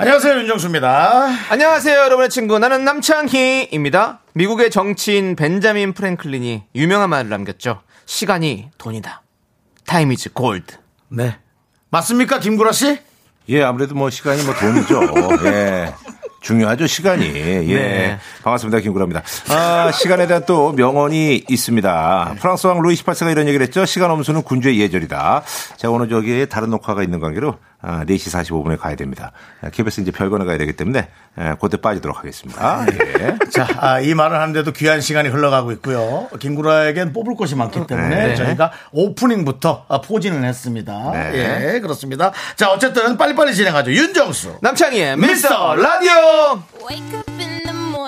안녕하세요 윤정수입니다. 안녕하세요, 여러분의 친구. 나는 남창희입니다. 미국의 정치인 벤자민 프랭클린이 유명한 말을 남겼죠. 시간이 돈이다. Time is gold. 네 맞습니까 김구라 씨? 예, 아무래도 뭐 시간이 뭐 돈이죠. 예. 중요하죠, 시간이. 예. 네. 반갑습니다, 김구라입니다. 아, 시간에 대한 또 명언이 있습니다. 프랑스 왕 루이 18세가 이런 얘기를 했죠. 시간 엄수는 군주의 예절이다. 제가 오늘 저기에 다른 녹화가 있는 관계로 아, 4시 45분에 가야 됩니다. 아, KBS 이제 별거나 가야 되기 때문에 예, 그때 빠지도록 하겠습니다. 예. 자, 아, 이 말을 하는데도 귀한 시간이 흘러가고 있고요. 김구라에겐 뽑을 것이 많기 때문에 네. 저희가 오프닝부터 아, 포진을 했습니다. 네. 예, 그렇습니다. 자, 어쨌든 빨리빨리 진행하죠. 윤정수. 남창희의 미스터 미스터 라디오!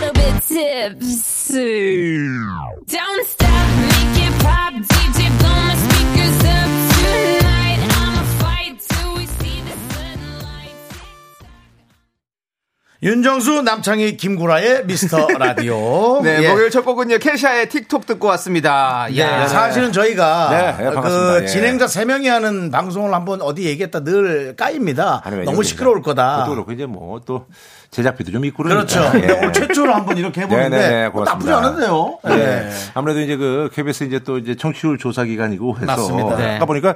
Little bit tipsy. Don't stop, make it pop. DJ, blow my speakers up tonight. I'ma fight till we see the sunlight. 윤정수, 남창희, 김구라의 미스터 라디오. 네, 예. 목요일 첫 곡은요, 캐샤의 틱톡 듣고 왔습니다. 네, 야. 사실은 저희가 네, 네, 반갑습니다. 그 예. 진행자 세명이 하는 방송을 한번 어디 얘기했다 늘 까입니다. 아니, 너무 시끄러울 거다. 그것도 그렇고 이제 뭐 또 제작비도 좀 있고 그렇죠. 그러니까. 근데 예. 오늘 최초로 한번 이렇게 해보는데 뭐 나쁘지. 않은데요. 네. 예. 아무래도 이제 그 KBS 이제 또 이제 청취율 조사 기간이고 해서 맞습니다. 네. 아까 보니까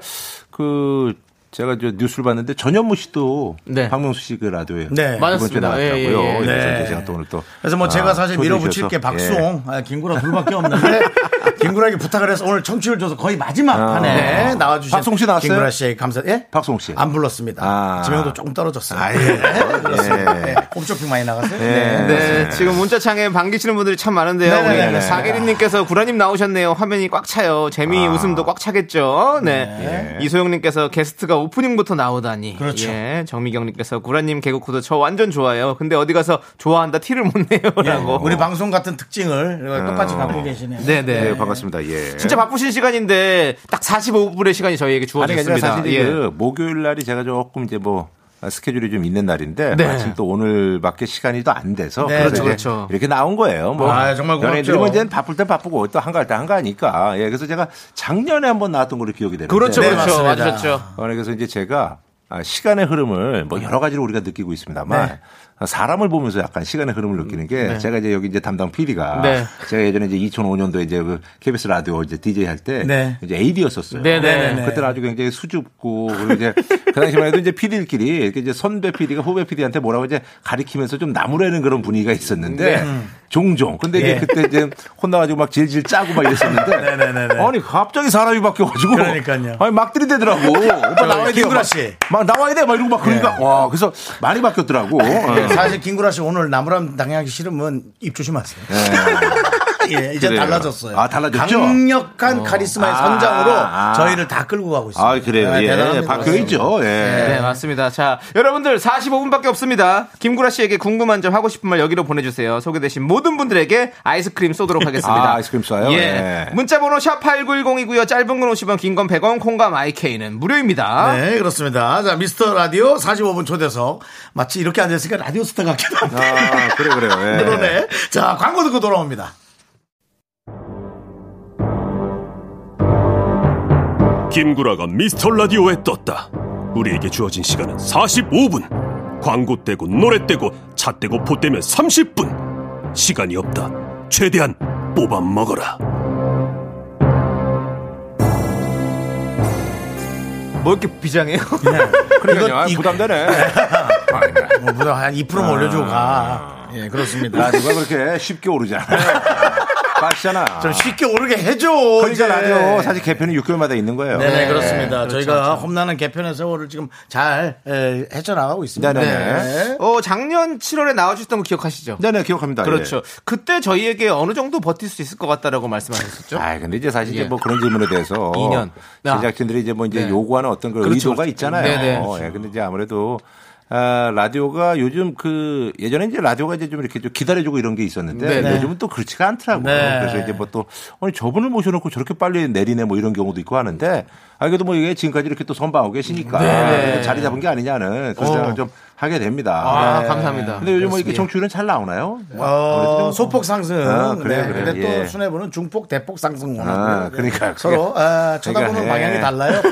그 제가 저 뉴스를 봤는데 전현무 씨도 네. 박명수 씨 그 라디오에 네. 두 번째 맞았습니다. 나왔더라고요. 예, 예, 예. 네. 제가 또 오늘 또 그래서 뭐 제가 아, 사실 초대에 밀어붙일 게. 박수홍, 아, 김구라 둘밖에 없는데 김구라에게 부탁을 해서 오늘 청취율 조사 거의 마지막 아. 판에 나와주신 박수홍 씨 나왔어요? 김구라 씨에게 감사. 예? 박수홍 씨. 안 불렀습니다. 아. 지명도 조금 떨어졌어요. 아, 예. 네, 그렇습니다. 예. 네, 홈쇼핑 많이 나갔어요. 네. 네, 지금 문자창에 반기시는 분들이 참 많은데요. 네네네. 우리 사계리님께서 구라님 나오셨네요. 화면이 꽉 차요. 재미 웃음도 꽉 차겠죠. 네. 이소영님께서 게스트가 오프닝부터 나오다니. 그렇죠. 예. 정미경님께서 구라님 개그 코드 저 완전 좋아요. 근데 어디 가서 좋아한다 티를 못 예, 내요라고. 우리 방송 같은 특징을 똑같이 갖고 계시네요. 네네. 네, 반갑습니다. 예. 진짜 바쁘신 시간인데 딱 45분의 시간이 저희에게 아니, 주어졌습니다. 사실 예. 그 목요일 날이 제가 조금 이제 뭐 스케줄이 좀 있는 날인데 네. 마침 또 오늘밖에 시간이 또 안 돼서 네, 그래서 그렇죠, 그렇죠. 이렇게 나온 거예요. 뭐 아, 정말 고맙죠. 연예인들이 뭐 이제 바쁠 땐 바쁘고 또 한가할 때 한가하니까 예, 그래서 제가 작년에 한번 나왔던 걸로 기억이 되는데 그렇죠, 네, 그렇죠. 맞습니다. 맞으셨죠. 어, 그래서 이제 제가 아, 시간의 흐름을 뭐 여러 가지로 우리가 느끼고 있습니다만 네. 사람을 보면서 약간 시간의 흐름을 느끼는 게 제가 이제 여기 이제 담당 PD가 네. 제가 예전에 이제 2005년도에 이제 그 KBS 라디오 이제 DJ 할때 네. 이제 AD였었어요. 네, 네, 네. 그때는 아주 굉장히 수줍고 그리고 이제 그 당시만 해도 이제 PD들끼리 이렇게 이제 선배 PD가 후배 PD한테 뭐라고 이제 가리키면서 좀 나무라는 그런 분위기가 있었는데 종종 근데 예. 이제 그때 이제 혼나가지고 막 질질 짜고 막 이랬었는데. 아니 갑자기 사람이 바뀌어가지고 그러니까요. 아니 막 들이대더라고. 오빠 나와야 돼. 막, 씨. 막 나와야 돼. 막 이러고 막 그러니까 와 그래서 많이 바뀌었더라고. 어. 사실 김구라 씨 오늘 나무람 당하기 싫으면 입 조심하세요. 예, 이제 그래요. 달라졌어요. 아, 달라졌죠? 강력한 카리스마의 아, 선장으로 아. 저희를 다 끌고 가고 있습니다. 아 그래요. 네, 예. 바뀌어있죠. 예. 네, 맞습니다. 자, 여러분들 45분밖에 없습니다. 김구라 씨에게 궁금한 점 하고 싶은 말 여기로 보내주세요. 소개되신 모든 분들에게 아이스크림 쏘도록 하겠습니다. 아, 아이스크림 쏴요? 예. 네. 문자번호 샵8910이고요. 짧은 건 50원, 긴 건 100원, 콩과 마이케이는 무료입니다. 네, 그렇습니다. 자, 미스터 라디오 45분 초대석. 마치 이렇게 앉아있으니까 라디오 스타 같기도 한데. 아 그래 그래요. 예. 그러네. 자, 광고 듣고 돌아옵니다. 김구라가 미스터 라디오에 떴다. 우리에게 주어진 시간은 45분. 광고 떼고 노래 떼고 차 떼고 포 떼면 30분. 시간이 없다. 최대한 뽑아 먹어라. 뭐 이렇게 비장해요? 그러니까요. 이거- 아, 부담되네. 뭐, 보다 한 2%만 올려주고 가. 예, 그렇습니다. 라디오가 그렇게 쉽게 오르지 않아요. 빠시잖아. 좀 쉽게 오르게 해줘. 그러니까 이제. 라디오 사실 개편이 6개월마다 있는 거예요. 네네, 그렇습니다. 그렇죠, 저희가 그렇죠. 험난한 개편의 세월을 지금 잘 에, 헤쳐나가고 있습니다. 네네 네. 어, 작년 7월에 나와주셨던 거 기억하시죠? 네네, 기억합니다. 그렇죠. 예. 그때 저희에게 어느 정도 버틸 수 있을 것 같다라고 말씀하셨었죠? 아, 근데 이제 사실 이제 예. 뭐 그런 질문에 대해서 2년. 아. 제작진들이 이제 뭐 이제 네. 요구하는 어떤 그런 그렇죠, 의도가 그렇죠. 있잖아요. 네네. 예, 근데 이제 아무래도 아, 라디오가 요즘 그 예전에 이제 라디오가 이제 좀 이렇게 좀 기다려주고 이런 게 있었는데 네네. 요즘은 또 그렇지가 않더라고요. 네. 그래서 이제 뭐또 아니 저분을 모셔놓고 저렇게 빨리 내리네 뭐 이런 경우도 있고 하는데 아 그래도 뭐 이게 지금까지 이렇게 또 선방하고 계시니까 네네. 자리 잡은 게 아니냐는 그런 생각을 좀 하게 됩니다. 아, 네. 감사합니다. 근데 요즘 뭐 이렇게 예. 정치율은 잘 나오나요? 어, 소폭 상승. 아, 그래요, 네. 그래요. 근데 또 예. 수뇌부는 중폭, 대폭 상승 원하고. 아, 그러니까 서로 그게- 아, 쳐다보는 그러니까, 방향이 예. 달라요.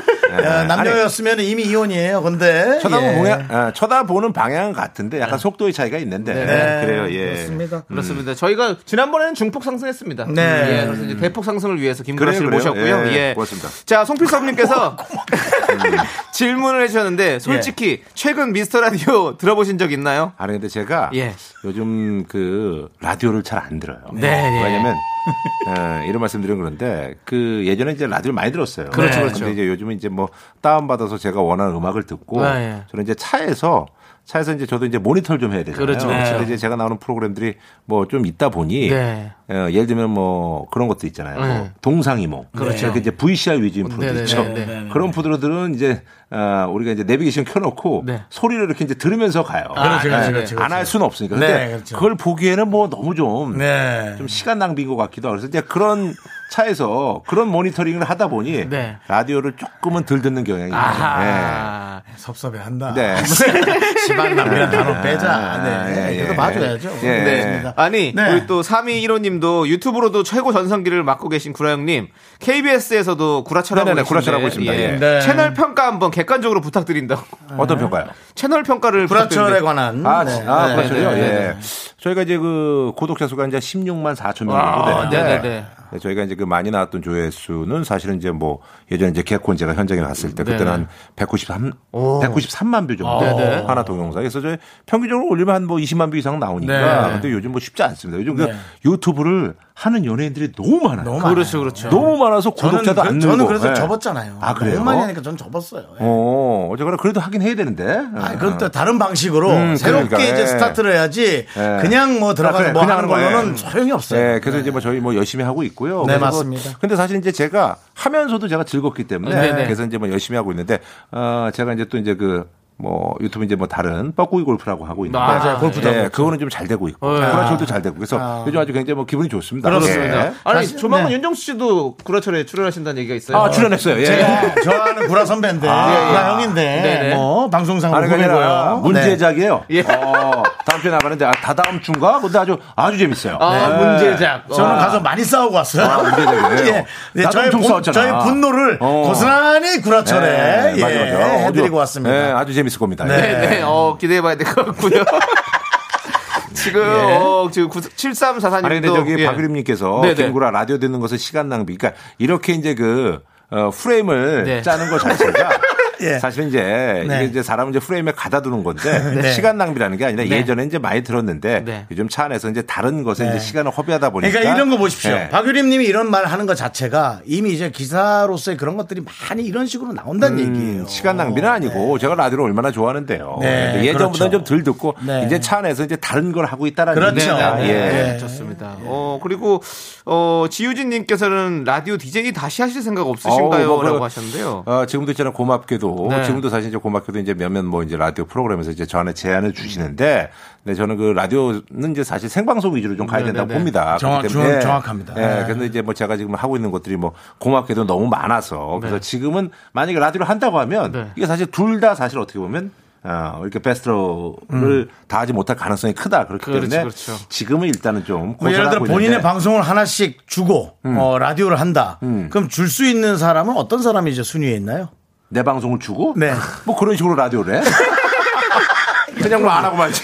야, 남녀였으면 이미 이혼이에요. 근데 쳐다보는, 예. 방향, 아, 쳐다보는 방향은 같은데 약간 속도의 차이가 있는데 네. 그래요. 예. 그렇습니다. 그렇습니다. 저희가 지난번에는 중폭 상승했습니다. 네. 예, 그래서 이제 대폭 상승을 위해서 김구라 씨를. 모셨고요. 예, 예. 고맙습니다. 자, 송필섭님께서 질문을 해주셨는데 솔직히 최근 미스터 라디오 들어보신 적 있나요? 아니 근데 제가 예. 요즘 그 라디오를 잘 안 들어요. 네, 예. 왜냐면 어, 이런 말씀드리는 그런데 그 예전에 이제 라디오를 많이 들었어요. 그렇죠, 네. 그렇죠. 근데 이제 요즘은 이제 뭐 다운 받아서 제가 원하는 음악을 듣고 아, 예. 저는 이제 차에서 차에서 이제 저도 이제 모니터를 좀 해야 되잖아요. 그렇죠, 그렇죠. 근데 이제 제가 나오는 프로그램들이 뭐 좀 있다 보니 네. 어, 예를 들면 뭐 그런 것도 있잖아요. 네. 뭐 동상이몽. 그렇죠. 이렇게 이제 VCR 위주인 프로도 네, 네, 있죠. 네, 네, 그런 프로들은 이제 어, 우리가 이제 내비게이션 켜놓고 네. 소리를 이렇게 이제 들으면서 가요. 그렇지, 그렇지, 네. 그렇지, 안할 수는 없으니까. 근데 네, 그렇죠. 그걸 보기에는 뭐 너무 좀, 네. 좀 시간 낭비인 것 같기도 하고. 그래서 이제 그런 차에서 그런 모니터링을 하다 보니 네. 라디오를 조금은 덜 듣는 경향이 있어요. 아하. 섭섭해한다. 네. 시간 낭비는 단어 빼자. 네. 예, 그래도 예. 네. 봐줘야죠. 그렇습니다. 아니, 네. 우리 또 3215님도 유튜브로도 최고 전성기를 맡고 계신 구라 형님, KBS에서도 구라철하고 구라철하고 있습니다. 예. 네. 채널 평가 한번 객관적으로 부탁드린다고. 어떤 평가요? 채널 평가를 구라철에. 관한. 아, 네. 아 네. 그렇죠. 네, 네, 예. 네. 저희가 이제 그 구독자 수가 이제 16만 4천 명 아, 정도 되는데 네네네. 네, 저희가 이제 그 많이 나왔던 조회수는 사실은 이제 뭐 예전에 이제 개콘 제가 현장에 갔을 때 그때는. 한 193, 193만 뷰 정도 네네. 하나 동영상에 그래서 저희 평균적으로 올리면 한 뭐 20만 뷰 이상 나오니까 네. 근데 요즘 뭐 쉽지 않습니다. 요즘 네. 그 유튜브를 하는 연예인들이 너무 많아요. 너무 그렇죠, 그렇죠. 너무 많아서 저는, 구독자도 그- 안 늘고. 저는 그래서 네. 접었잖아요. 아 그래요? 너무 많이 하니까 전 접었어요. 예. 어, 어쨌거나 그래도 하긴 해야 되는데. 아, 그건 또 다른 방식으로 음, 새롭게 그러니까, 이제 예. 스타트를 해야지 예. 그냥 뭐 들어가서 그래, 뭐 하는 걸로는. 소용이 없어요. 네, 그래서 이제 뭐 저희 뭐 열심히 하고 있고요. 네, 맞습니다. 근데 사실 이제 제가 하면서도 제가 즐겁기 때문에 네네. 그래서 이제 뭐 열심히 하고 있는데 어 제가 이제 또 이제 그 뭐 유튜브 이제 뭐 다른 뻐꾸기 골프라고 하고 있는데 맞아요. 골프도 예, 그거는 좀 잘 되고 있고 어, 예. 구라철도 잘 되고 그래서 아. 요즘 아주 굉장히 뭐 기분이 좋습니다. 그렇습니다. 예. 아니, 사실- 조만간 네. 윤정수 씨도 구라철에 출연하신다는 얘기가 있어요. 아 출연했어요. 예. 제가 좋아하는 구라 선배인데 아. 구라 형인데 네네. 뭐 방송상으로 아니라 후배고요. 네. 문제작이에요. 예. 어, 다음 주에 나가는데 아, 다다음 주인가? 근데 아주 아주 재밌어요. 아, 네. 문제작. 저는 어. 가서 많이 싸우고 왔어요. 아, 문제작이에요. 예. 네, 엄청 분, 싸웠잖아. 저의 분노를 어. 고스란히 구라철에 네, 예, 맞아, 맞아. 해드리고 아주, 왔습니다. 네, 아주 재밌 을 겁니다. 네. 예. 네, 네. 어, 기대해봐야 될 것 같고요. 지금, 어, 지금 7344님도. 아니 근데 저기 예. 박유림 님께서 네네. 김구라 라디오 듣는 것은 시간 낭비. 그러니까 이렇게 이제 그 어, 프레임을 네. 짜는 것 자체가 예. 사실 이제 네. 이게 이제 사람을 이제 프레임에 가다 두는 건데 네. 시간 낭비라는 게 아니라 네. 예전에 이제 많이 들었는데 네. 요즘 차 안에서 이제 다른 것에 네. 이제 시간을 허비하다 보니까 그러니까 이런 거 보십시오. 예. 박유림 님이 이런 말 하는 것 자체가 이미 이제 기사로서의 그런 것들이 많이 이런 식으로 나온다는 얘기예요. 음, 시간 낭비는 아니고 제가 라디오를 얼마나 좋아하는데요. 네, 근데 예전보다 는 그렇죠. 좀덜 듣고 네. 이제 차 안에서 이제 다른 걸 하고 있다라는 그렇죠. 얘기입니다. 네, 예. 네, 좋습니다. 어, 그리고, 어, 지유진님께서는 라디오 DJ 다시 하실 생각 없으신가요? 어우, 뭐 그- 라고 하셨는데요. 어, 지금도 있잖아요. 고맙게도. 네. 지금도 사실 이제 고맙게도 이제 몇몇 뭐 이제 라디오 프로그램에서 이제 저한테 제안을 주시는데, 네, 저는 그 라디오는 이제 사실 생방송 위주로 좀 가야 네, 된다고 네, 네. 봅니다. 정확- 때문에 정- 정확합니다. 예. 네. 근데 이제 뭐 제가 지금 하고 있는 것들이 뭐 고맙게도 너무 많아서 그래서 지금은 만약에 라디오를 한다고 하면 네. 이게 사실 둘 다 사실 어떻게 보면 어, 이렇게 베스트를 다하지 못할 가능성이 크다. 그렇기 그렇죠, 때문에 그렇죠. 지금은 일단은 좀 뭐 예를 들어 본인의 있는데 방송을 하나씩 주고 어, 라디오를 한다. 그럼 줄 수 있는 사람은 어떤 사람이 이제 순위에 있나요? 내 방송을 주고 네. 뭐 그런 식으로 라디오를 해? 그냥 뭐 안 하고 말지.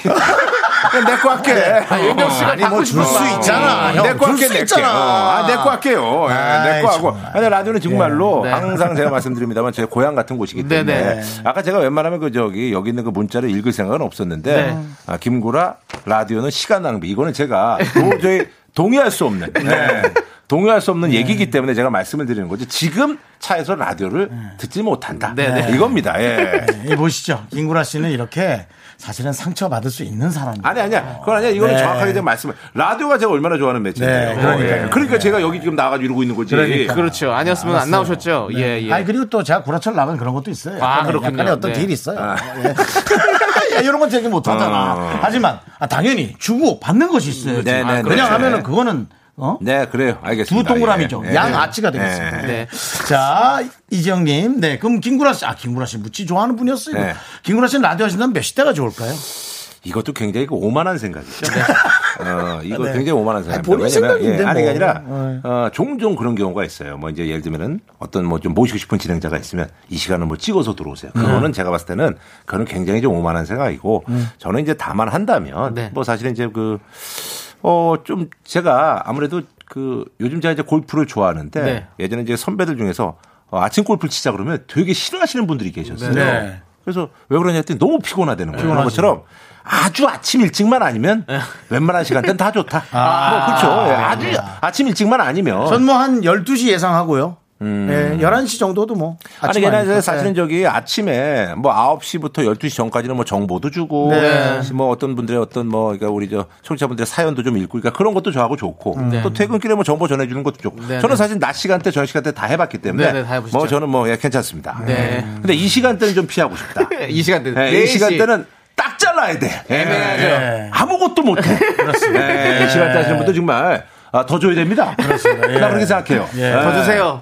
내거 할게. 아, 윤정 씨가 아니 뭐 줄 수 있잖아. 내거 형, 할게, 줄수 내 거. 있잖아. 아, 내거 할게요. 예, 아이, 내거 하고. 아니, 라디오는 정말로 네. 항상 제가 말씀드립니다만 제 고향 같은 곳이기 때문에. 네네. 아까 제가 웬만하면 그 저기 여기 있는 그 문자를 읽을 생각은 없었는데. 네. 아, 김구라 라디오는 시간 낭비. 이거는 제가 도저히 동의할 수 없는. 네. 동의할 수 없는 얘기이기 때문에 제가 말씀을 드리는 거죠. 지금 차에서 라디오를 듣지 못한다. 네네. 이겁니다. 예. 이 보시죠. 김구라 씨는 이렇게 사실은 상처 받을 수 있는 사람이에요. 아니 아니야. 그건 아니야. 이거는 네. 정확하게 제가 말씀을. 라디오가 제가 얼마나 좋아하는 매체인데요. 네. 예. 그러니까 제가 여기 지금 나가지고 이러고 있는 거지. 그러니까. 그렇죠. 아니었으면 안 나오셨죠. 예, 예. 아니 그리고 또 제가 구라철 나간 그런 것도 있어요. 아, 그렇군요. 약간의 어떤 네. 딜이 있어요. 예. 야, 이런 건 되게 못하잖아. 어. 하지만 아, 당연히 주고 받는 것이 있어요. 네, 네, 그냥 네. 하면은 그거는 어? 네, 그래요. 두 알겠습니다. 동그라미죠. 예. 양 예. 아치가 되겠습니다. 네. 네. 자, 이지영님. 네. 그럼 김구라 씨, 아, 김구라 씨 무치 좋아하는 분이었어요. 네. 김구라 씨는 라디오 하신다면 몇 시대가 좋을까요? 이것도 굉장히 그 오만한 생각이죠. 어, 이거 네. 굉장히 오만한 아니, 생각입니다. 본인 왜냐면, 생각인데 예, 아니, 뭐. 그게 아니라, 네. 어, 종종 그런 경우가 있어요. 뭐 이제 예를 들면은 어떤 뭐 좀 모시고 싶은 진행자가 있으면 이 시간을 뭐 찍어서 들어오세요. 그거는 제가 봤을 때는 그거는 굉장히 좀 오만한 생각이고 저는 이제 다만 한다면 네. 뭐 사실은 이제 그, 어, 좀 제가 아무래도 그 요즘 제가 이제 골프를 좋아하는데 네. 예전에 이제 선배들 중에서 어, 아침 골프를 치자 그러면 되게 싫어하시는 분들이 계셨어요. 네. 그래서 왜 그러냐 했더니 너무 피곤하다는 거예요. 그런. 것처럼 아주 아침 일찍만 아니면 웬만한 시간대는 다 좋다. 뭐 그렇죠. 예, 아주 아침 일찍만 아니면 전 뭐 한 12시 예상하고요. 예, 11시 정도도 뭐. 음. 아니, 아니까. 사실은 예. 저기 아침에 뭐 9시부터 12시 전까지는 뭐 정보도 주고, 네. 뭐 어떤 분들의 어떤 뭐, 그러니까 우리 저 청취자분들의 사연도 좀 읽고, 그러니까 그런 것도 저하고 좋고, 또 퇴근길에 뭐 정보 전해주는 것도 좋고. 네, 저는 네. 사실 낮 시간대, 저녁 시간대 다 해봤기 때문에. 네, 네. 뭐 저는 뭐 예, 괜찮습니다. 네. 근데 이 시간대는 좀 피하고 싶다. 이 시간대. 예, 이 시간대는 딱 잘라야 돼. 예. 애매하죠. 예. 아무것도 못해. 그렇습니다. 이 시간대 하시는 분들 정말 아, 더 줘야 됩니다. 그렇습니다. 예. 나 그렇게 생각해요. 예. 더 주세요.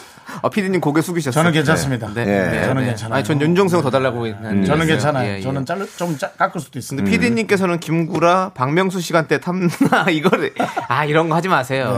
아, 피디님 고개 숙이셨어요. 저는 괜찮습니다. 네. 네. 네. 저는 네. 괜찮아요. 아니, 전 윤종성 더 달라고 했는데. 저는 괜찮아요. 예, 예. 저는 잘라, 좀 짜- 깎을 수도 있습니다. 근데 피디님께서는 김구라, 박명수 시간대 탐나 이거를 아 이런 거 하지 마세요.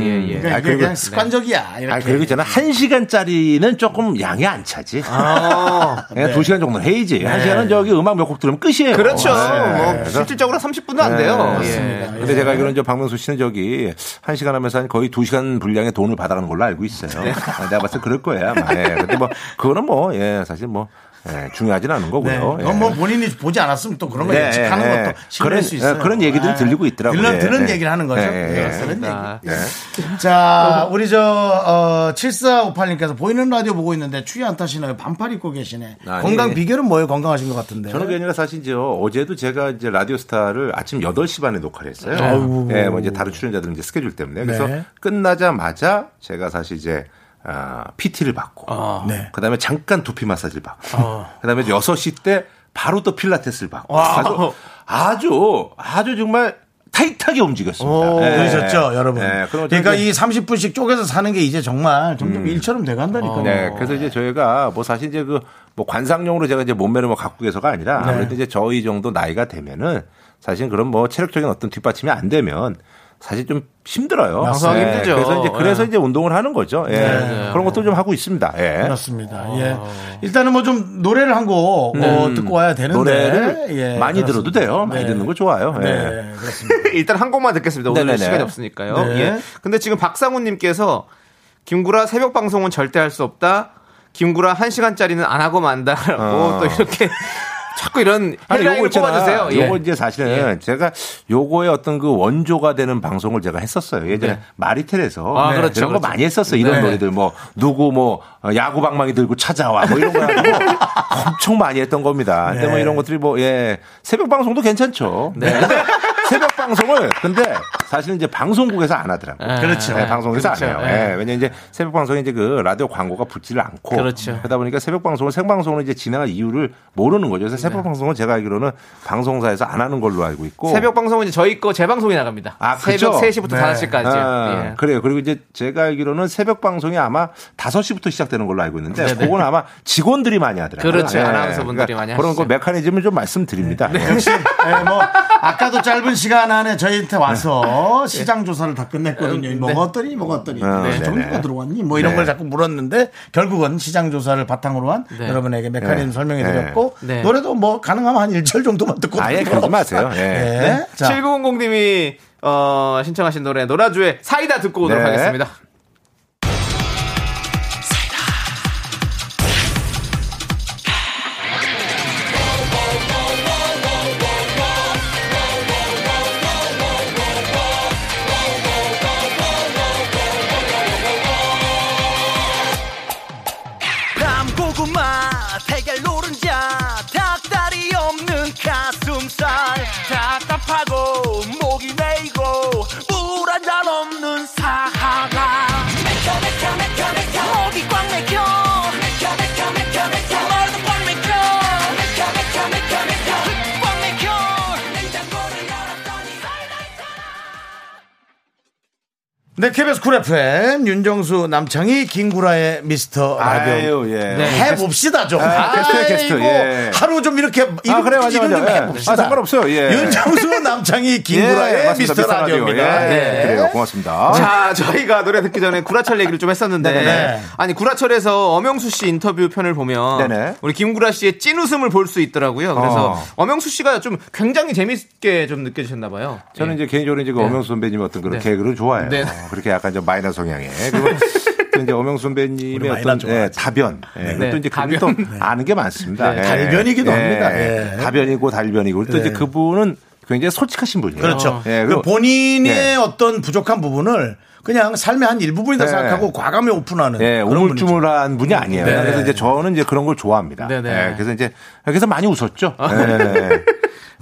예 예. 그러니까 아, 이게 그리고- 그냥 습관적이야. 이렇게. 아, 그리고 저는 한 시간짜리는 조금 양이 안 차지. 아, 그냥 두 시간 정도는 해야지. 한 시간은 저기 음악 몇 곡 들으면 끝이에요. 그렇죠. 네. 뭐 실질적으로 30분도 안 돼요. 네, 예. 근데 제가 알기로는 저 박명수 씨는 저기 한 시간 하면서 한 거의 두 시간 분량의 돈을 받아가는 걸로 알고 있어요. 아, 내가 봤을 때 그럴 거예요. 아마. 예. 근데 뭐 그거는 뭐 예, 사실 뭐 예, 중요하진 않은 네. 거고요. 예. 그건 뭐 본인이 보지 않았으면 또 그런 걸 네, 예측하는 네. 것도 싫을 그런- 수 있어요. 예, 그런 얘기들이 아, 들리고 있더라고요. 들은, 예, 들은 예. 얘기를 하는 거죠. 예, 네, 예. 들은 얘기. 아, 예. 자, 우리 저, 어, 7458님께서 보이는 라디오 보고 있는데 추위 안 타시나요? 반팔 입고 계시네. 아니. 건강 비결은 뭐예요? 건강하신 것 같은데. 저는 그게 아니라 사실 이제 어제도 제가 이제 라디오 스타를 아침 8시 반에 녹화를 했어요. 아이고. 예, 뭐 이제 다른 출연자들은 이제 스케줄 때문에. 그래서 네. 끝나자마자 제가 사실 이제 아, PT를 받고 네. 그 다음에 잠깐 두피 마사지를 받고 그다음에 6시 때 바로 또 필라테스를 받고 아주 아주 아주 정말 타이트하게 움직였습니다. 예. 그러셨죠, 여러분. 예, 그러니까 이 30분씩 쪼개서 사는 게 이제 정말 점점 일처럼 돼간다니까요. 네, 그래서 이제 저희가 뭐 사실 이제 그 뭐 관상용으로 제가 이제 몸매를 뭐 갖고 계서가 아니라 네. 아무래도 이제 저희 정도 나이가 되면은 사실 그런 뭐 체력적인 어떤 뒷받침이 안 되면 사실 좀 힘들어요. 방송하기 네, 힘들죠. 그래서 이제 그래서 예. 이제 운동을 하는 거죠. 예. 네. 그런 것도 좀 하고 있습니다. 예. 그렇습니다. 예. 일단은 뭐 좀 노래를 한곡 어, 듣고 와야 되는데. 노래를 예, 많이 그렇습니다. 들어도 돼요. 많이 네. 듣는 거 좋아요. 예. 네, 그렇습니다. 일단 한 곡만 듣겠습니다. 오늘 네네네. 시간이 없으니까요. 네. 예. 근데 지금 박상훈님께서 김구라 새벽 방송은 절대 할 수 없다. 김구라 한 시간짜리는 안 하고 만다라고 어. 또 이렇게 자꾸 이런 아니, 요거 헤드라인을 있잖아. 뽑아주세요. 예. 요거 이제 사실은 제가 요거의 어떤 그 원조가 되는 방송을 제가 했었어요. 예전에 네. 마리텔에서 아, 네, 그렇죠, 거 그렇죠. 많이 했었어요. 이런 네. 노래들 뭐 누구 뭐 어, 야구 방망이 들고 찾아와 뭐 이런 거 가지고 엄청 많이 했던 겁니다. 근데 뭐 네. 이런 것들이 뭐 예. 새벽 방송도 괜찮죠. 네. 근데 새벽 방송을 근데 사실은 이제 방송국에서 안 하더라고요. 그렇죠. 네, 방송에서 그렇죠. 안 해요. 예. 예, 왜냐면 이제 새벽 방송에 이제 그 라디오 광고가 붙지를 않고 그렇죠. 그러다 보니까 새벽 방송을 생방송으로 이제 진행할 이유를 모르는 거죠. 그래서 새벽 방송은 제가 알기로는 방송사에서 안 하는 걸로 알고 있고 새벽 방송은 이제 저희 거 재방송이 나갑니다. 아, 새벽 그죠? 3시부터 네. 5시까지. 아, 예. 그래요. 그리고 이제 제가 알기로는 새벽 방송이 아마 5시부터 시작되는 걸로 알고 있는데. 그건 아마 직원들이 많이 하더라고요. 그렇죠. 예. 아나운서분들이 많이 그런 거 하시죠. 메커니즘을 좀 말씀드립니다. 예. 역시 예, 뭐 아까도 짧은 시간 안에 저희한테 와서 시장 조사를 다 끝냈거든요. 네. 먹었더니 먹었더니 네. 종류가 네네. 들어왔니? 뭐 이런 네. 걸 자꾸 물었는데 결국은 시장 조사를 바탕으로 한 네. 여러분에게 메커니즘 네. 설명해 네. 드렸고 네. 노래도 뭐 가능하면 한 1절 정도만 듣고 아예. 그러지 마세요. 예. 네. 자, 7900님이 어, 신청하신 노래 노라주의 사이다 듣고 오도록 네. 하겠습니다. 네, KBS 쿨 FM 윤정수 남창희 김구라의 미스터 라디오 예. 네. 해봅시다 좀. 아, 게스트, 아이고, 예. 하루 좀 이렇게 이름, 아, 그래, 맞아, 이름 좀 맞아. 예. 해봅시다. 아, 상관없어요, 예. 윤정수 남창희 김구라의 예. 미스터 미스터 라디오. 라디오입니다. 예. 예. 그래요. 고맙습니다. 자, 저희가 노래 듣기 전에 구라철 얘기를 좀 했었는데, 네네. 아니 구라철에서 엄영수 씨 인터뷰 편을 보면 네네. 우리 김구라 씨의 찐 웃음을 볼 수 있더라고요. 그래서 어. 엄영수 씨가 좀 굉장히 재밌게 좀 느껴지셨나 봐요. 저는 예. 이제 개인적으로 이제 그 네. 엄영수 선배님 어떤 그런 네. 개그를 좋아해요. 네. 어, 그렇게 약간 좀 마이너스 성향의. 또 이제 엄영수 선배님의 어떤 마이너 예, 다변. 예, 네. 그것도 이제 그분이 또. 아는 게 많습니다. 네. 예. 달변이기도 합니다. 예. 다변이고 달변이고 또 네. 이제 그분은 굉장히 솔직하신 분이에요. 그렇죠. 예, 그 본인의 예. 어떤 부족한 부분을 그냥 삶의 한 일부분이다 네. 생각하고 과감히 오픈하는 예, 분이죠. 우물쭈물한 분이 아니에요. 네. 그래서 이제 저는 이제 그런 걸 좋아합니다. 네네. 예, 그래서 이제 그래서 많이 웃었죠. 아.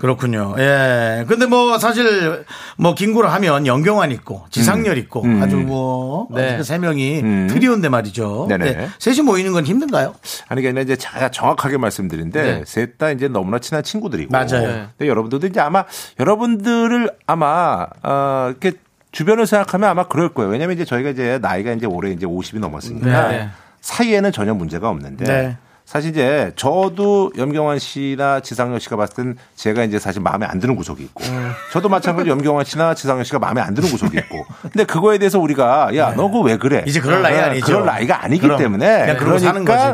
예. 그렇군요. 예. 근데 뭐 사실 뭐 김구라 하면 영경환 있고 지상렬 있고 아주 뭐 네. 그세 명이 음. 트리오인데 말이죠. 네네. 네. 셋이 모이는 건 힘든가요? 아니, 그러니까 이제 제가 정확하게 말씀드린데, 네. 셋다 이제 너무나 친한 친구들이고. 맞아요. 네. 근데 여러분들도 이제 아마, 여러분들을 아마, 어, 이렇게 주변을 생각하면 아마 그럴 거예요. 왜냐면 이제 저희가 이제 나이가 이제 올해 이제 50이 넘었으니까. 네, 네. 사이에는 전혀 문제가 없는데. 네. 사실 이제 저도 염경환 씨나 지상렬 씨가 봤을 땐 제가 이제 사실 마음에 안 드는 구석이 있고 저도 마찬가지로 염경환 씨나 지상렬 씨가 마음에 안 드는 구석이 있고 근데 그거에 대해서 우리가 야 너 그거 왜 그래 이제 그럴 나이 어, 아니죠. 그럴 나이가 아니기 그럼. 때문에.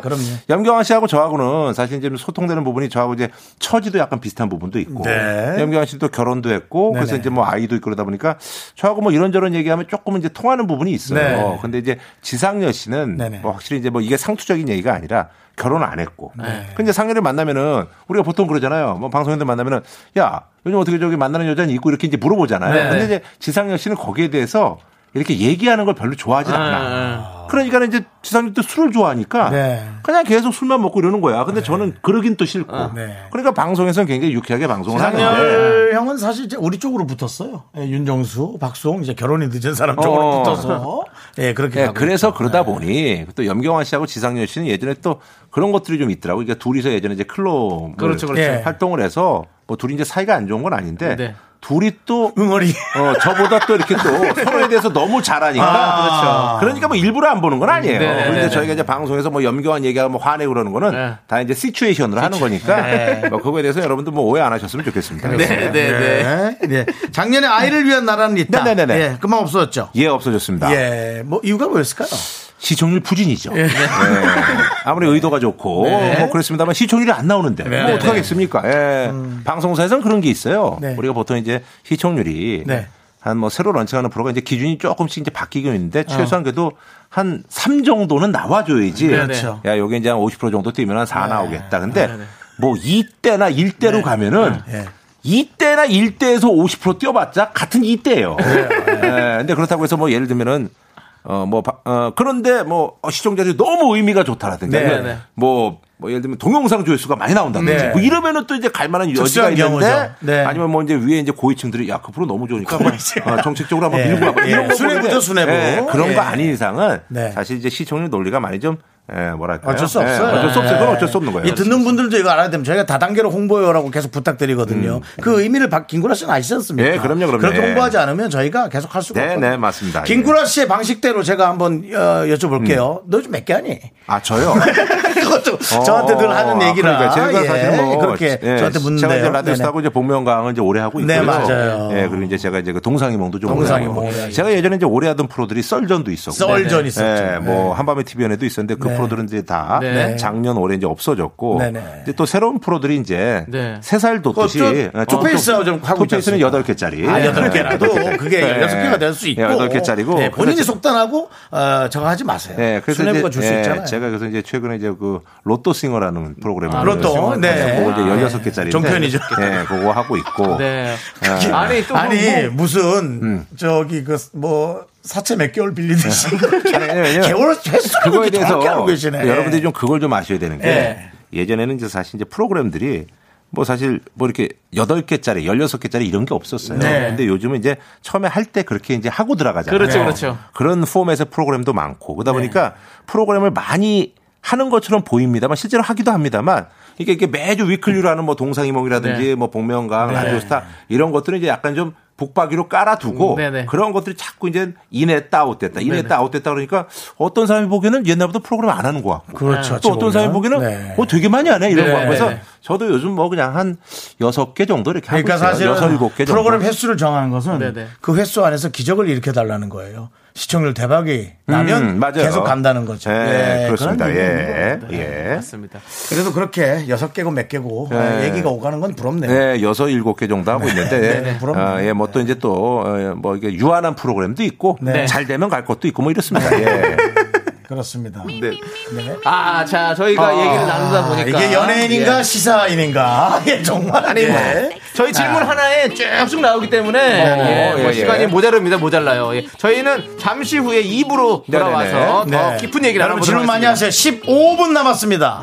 그럼요. 염경환 씨하고 저하고는 사실 이제 소통되는 부분이 저하고 이제 처지도 약간 비슷한 부분도 있고 네. 염경환 씨도 결혼도 했고 그래서 네네. 이제 뭐 아이도 있고 그러다 보니까 저하고 뭐 이런저런 얘기하면 조금 이제 통하는 부분이 있어요. 네. 근데 이제 지상렬 씨는. 뭐 확실히 이제 뭐 이게 상투적인 얘기가 아니라 결혼 안 했고. 네. 근데 상렬을 만나면은 우리가 보통 그러잖아요. 뭐 방송인들 만나면은 야 요즘 어떻게 저기 만나는 여자는 있고 이렇게 이제 물어보잖아요. 네. 근데 이제 지상렬 씨는 거기에 대해서 이렇게 얘기하는 걸 별로 좋아하지 아, 않아. 그러니까 이제 지상렬도 술을 좋아하니까 네. 그냥 계속 술만 먹고 이러는 거야. 근데 저는 그러긴 또 싫고. 네. 그러니까 방송에서는 굉장히 유쾌하게 방송을 하는데. 상렬 형은 사실 이제 우리 쪽으로 붙었어요. 예, 윤정수, 박수홍 이제 결혼이 늦은 사람 쪽으로 어. 붙어서 예 그렇게 예, 그래서 있죠. 그러다 보니 또 염경환 씨하고 지상렬 씨는 예전에 또 그런 것들이 좀 있더라고요. 그러니까 둘이서 예전에 이제 클럽 그렇죠, 그렇죠. 예. 활동을 해서 뭐 둘이 이제 사이가 안 좋은 건 아닌데 네. 둘이 또 응어리 어, 저보다 또 이렇게 또 서로에 대해서 너무 잘하니까. 아, 그러니까 뭐 일부러 안 보는 건 아니에요. 네, 네, 그런데 네, 저희가 이제 방송에서 뭐 염경환 얘기하고 뭐 화내고 그러는 거는 네. 다 이제 시츄에이션으로 하는 거니까 네. 뭐 그거에 대해서 여러분들 뭐 오해 안 하셨으면 좋겠습니다. 네, 네, 네. 네. 네. 작년에 아이를 위한 나라는 있다. 네 네 네네. 예, 금방 없어졌죠. 예, 없어졌습니다. 예, 뭐 이유가 뭐였을까요? 시청률 부진이죠. 네. 아무리 의도가 좋고 뭐 그렇습니다만 시청률이 안 나오는데 뭐 어떡하겠습니까? 예. 방송사에서는 그런 게 있어요. 네. 우리가 보통 이제 시청률이 네. 한뭐 새로 런칭하는 프로가 이제 기준이 조금씩 이제 바뀌고 있는데 최소한 그래도 한 3 정도는 나와줘야지. 그렇죠. 야, 여기 이제 한 50% 정도 뛰면 한 4 나오겠다. 근데 뭐 2대나 1대로 가면은 예. 2대나 1대에서 50% 뛰어봤자 같은 2대예요. 예. 근데 그렇다고 해서 뭐 예를 들면은 어, 뭐, 바- 어, 그런데 뭐, 어, 시청자들이 너무 의미가 좋다라든지, 네, 네. 뭐, 뭐, 예를 들면 동영상 조회수가 많이 나온다든지, 네. 뭐 이러면은 또 이제 갈만한 여지가 있는데. 네. 아니면 뭐 이제 위에 이제 고위층들이 야, 그 프로 너무 좋으니까 어, 정책적으로 한번 예. 밀고. 예. 이런 거 수뇌부. 예, 그런 예. 거 아닌 이상은 네. 사실 이제 시청률 논리가 많이 좀, 예, 뭐랄까요. 어쩔 수 예, 없어요. 어쩔 수 없어요. 그건 네. 어쩔 수 없는 거예요. 이 듣는 분들도 이거 알아야 되면 저희가 다단계로 홍보요라고 계속 부탁드리거든요. 그 의미를 박 김구라 씨는 아시지 않습니까? 음. 예, 그럼요, 그럼요. 그렇게 예. 홍보하지 않으면 저희가 계속 할 수가 네, 없거든요. 네, 맞습니다. 김구라 씨의 방식대로 제가 한번 어, 여쭤볼게요. 음. 너 요즘 몇 개 하니? 아, 저요? 그래가지고 저한테 늘 하는 얘기라. 그러니까 제가 예, 사실 뭐 그렇게 예, 저한테 제가 묻는데요. 이제 라디오 네네. 스타고 이제 복면가왕을 이제 오래 하고 있고요. 네, 맞아요. 예, 그리고 이제 제가 이제 그 동상이몽도 좀 오래 동상이몽, 하고. 네, 제가 예전에 이제 오래 하던 프로들이 썰전도 있었고. 썰전 있었죠. 예, 뭐 한밤의 TV연예도 있었는데 그 네. 프로들은 이제 다 네. 작년 올해 이제 없어졌고. 네네. 이제 또 새로운 프로들이 이제 네. 새살 돋듯이 예, 투페이스하고 좀 하고 투페이스는 않습니까? 8개짜리. 아, 여덟 개라도 그게 네. 여섯 개가 될 수 있고. 예, 여덟 개짜리고. 네, 본인이 속단하고, 어, 저거 하지 마세요. 네, 그래서 이제 줄수 예, 있잖아요. 제가 그래서 이제 최근에 이제 그 로또 싱어라는 프로그램을 아, 로또, 네. 그거 이제 아, 16개짜리인데 종편이죠. 예, 그거 하고 있고. 네. 예. 아니 또 아니, 뭐, 무슨, 음. 저기, 그, 뭐, 사채 몇 개월 빌리듯이. 개월 횟수를 그거에 대해서 알고 계시네. 여러분들이 좀 그걸 좀 아셔야 되는 게 네. 예전에는 이제 사실 이제 프로그램들이 뭐 사실 뭐 이렇게 8개짜리, 16개짜리 이런 게 없었어요. 네. 근데 요즘은 이제 처음에 할 때 그렇게 이제 하고 들어가잖아요. 그렇죠, 그렇죠. 그런 포맷의 프로그램도 많고 그러다 네. 보니까 프로그램을 많이 하는 것처럼 보입니다만 실제로 하기도 합니다만 이게 이게 매주 위클리로 하는 뭐 동상이몽이라든지 네. 뭐 복면가왕, 라디오스타 이런 것들은 이제 약간 좀 북박이로 깔아두고 음, 네네. 그런 것들이 자꾸 이제 인했다 아웃됐다 인했다. 아웃됐다 그러니까 어떤 사람이 보기에는 옛날부터 프로그램 안 하는 것 같고 그렇죠. 또 어떤 사람이 보기에는 네. 어 되게 많이 하네 이런 네. 거 그래서 네. 저도 요즘 뭐 그냥 한 여섯 개 정도 이렇게 하고 그러니까 있어요. 사실은 여섯 일곱 개 정도. 프로그램 횟수를 정하는 것은 네네. 그 횟수 안에서 기적을 일으켜 달라는 거예요. 시청률 대박이 나면 음, 맞아요. 계속 간다는 거죠. 네, 예, 그렇습니다. 예, 거예요. 예. 맞습니다. 그래도 그렇게 여섯 개고 몇 개고 네. 얘기가 오가는 건 부럽네요. 네, 여섯 일곱 개 정도 하고 있는데, 네, 부럽네요. 아, 예, 뭐 또 이제 또, 어, 뭐 이게 유한한 프로그램도 있고, 네. 잘 되면 갈 것도 있고 뭐 이렇습니다. 예. 그렇습니다. 네. 네. 아, 자, 저희가 얘기를 나누다 보니까. 이게 연예인인가 예. 시사인인가? 예, 정말. 아니, 뭐, 예. 저희 질문 하나에 쭉쭉 나오기 때문에 예, 뭐 예, 예. 시간이 모자릅니다. 모자라요. 예. 저희는 잠시 후에 2부로 돌아와서 네네네. 더 네. 깊은 얘기를 나눠보도록 질문 많이 하겠습니다. 하세요. 15분 남았습니다.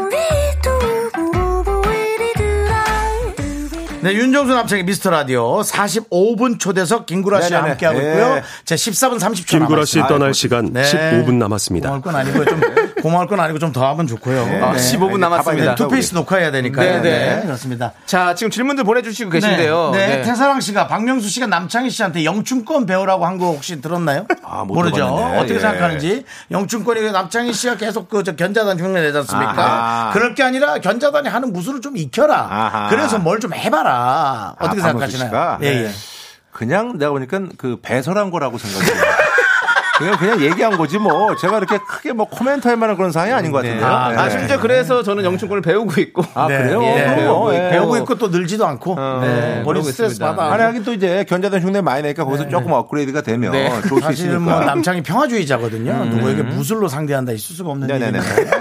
네, 윤정수 남창의 미스터 라디오 45분 초대석 김구라 씨와 네네네. 함께하고 예. 있고요. 제 14분 30초 김구라 씨 남았습니다. 떠날 시간 네. 15분 남았습니다. 고마울 건 아니고요. 좀 고마울 건 아니고 좀 더 하면 좋고요. 아, 15분 남았습니다. 네, 투페이스 녹화해야 되니까요. 네, 네. 그렇습니다. 자, 지금 질문들 보내주시고 계신데요. 네, 네. 네. 태사랑 씨가 박명수 씨가 남창희 씨한테 영춘권 배우라고 한 거 혹시 들었나요? 아, 못 모르죠. 들어봤는데. 어떻게 예. 생각하는지. 영춘권이 남창희 씨가 계속 그저 견자단 흉내 내지 않습니까? 아하. 그럴 게 아니라 견자단이 하는 무술을 좀 익혀라. 아하. 그래서 뭘 좀 해봐라. 어떻게 아, 박명수 생각하시나요? 씨가? 예, 예. 그냥 내가 보니까 그 배설한 거라고 생각해요. 그냥 그냥 얘기한 거지 뭐 제가 이렇게 크게 뭐 코멘트 할 만한 그런 상황이 아닌 것 같은데요. 아, 네. 아, 심지어 그래서 저는 영춘권을 배우고 있고. 아, 네. 그래요? 예. 배우고 뭐, 있고. 예. 배우고 있고 또 늘지도 않고. 어, 네. 머리 스트레스. 받아. 아니 하긴 또 이제 견자단 흉내 많이 내니까 거기서 조금 업그레이드가 되면 네. 좋을 수 사실 있으니까. 뭐 남창이 평화주의자거든요. 누구에게 무술로 상대한다 있을 수가 없는 네네네. 일인데.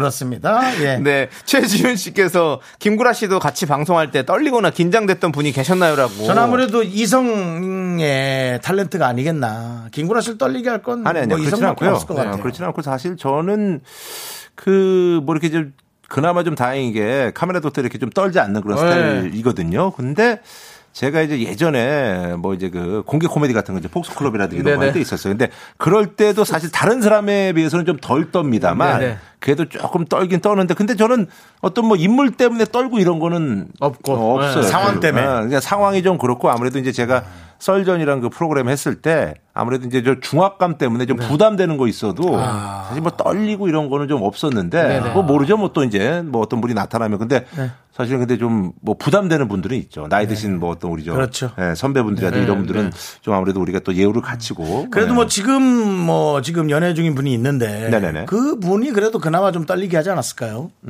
어, 그렇습니다. 예. 네. 최지윤 씨께서 김구라 씨도 같이 방송할 때 떨리거나 긴장됐던 분이 계셨나요라고. 저는 아무래도 이성의 탤런트가 아니겠나. 김구라 씨를 떨리게 할 건 아니 아니 뭐 그렇진 않고요. 없을 것 같아요. 네, 그렇진 않고 사실 저는 그 뭐 이렇게 좀 그나마 좀 다행인 게 카메라 도트 이렇게 좀 떨지 않는 그런 네. 스타일이거든요. 근데 제가 이제 예전에 뭐 이제 그 공개 코미디 같은 거 이제 폭스클럽이라든지 이런 거 네네. 할때 있었어요. 근데 그럴 때도 사실 다른 사람에 비해서는 좀 덜 떱니다만 네네. 그래도 조금 떨긴 떠는데 근데 저는 어떤 뭐 인물 때문에 떨고 이런 거는 없고. 어, 없어요. 네. 상황 때문에. 어, 그냥 상황이 좀 그렇고 아무래도 이제 제가 썰전이라는 그 프로그램 했을 때 아무래도 이제 저 중압감 때문에 좀 부담되는 거 있어도 사실 뭐 떨리고 이런 거는 좀 없었는데. 뭐 모르죠 뭐 또 이제 뭐 어떤 분이 나타나면 근데 사실은 근데 좀 뭐 부담되는 분들은 있죠 나이 드신 뭐 어떤 우리 저 그렇죠. 예, 선배분들이라든지 이런 분들은 좀 아무래도 우리가 또 예우를 갖추고 그래도 예. 뭐 지금 뭐 지금 연애 중인 분이 있는데 네네네. 그 분이 그래도 그나마 좀 떨리게 하지 않았을까요?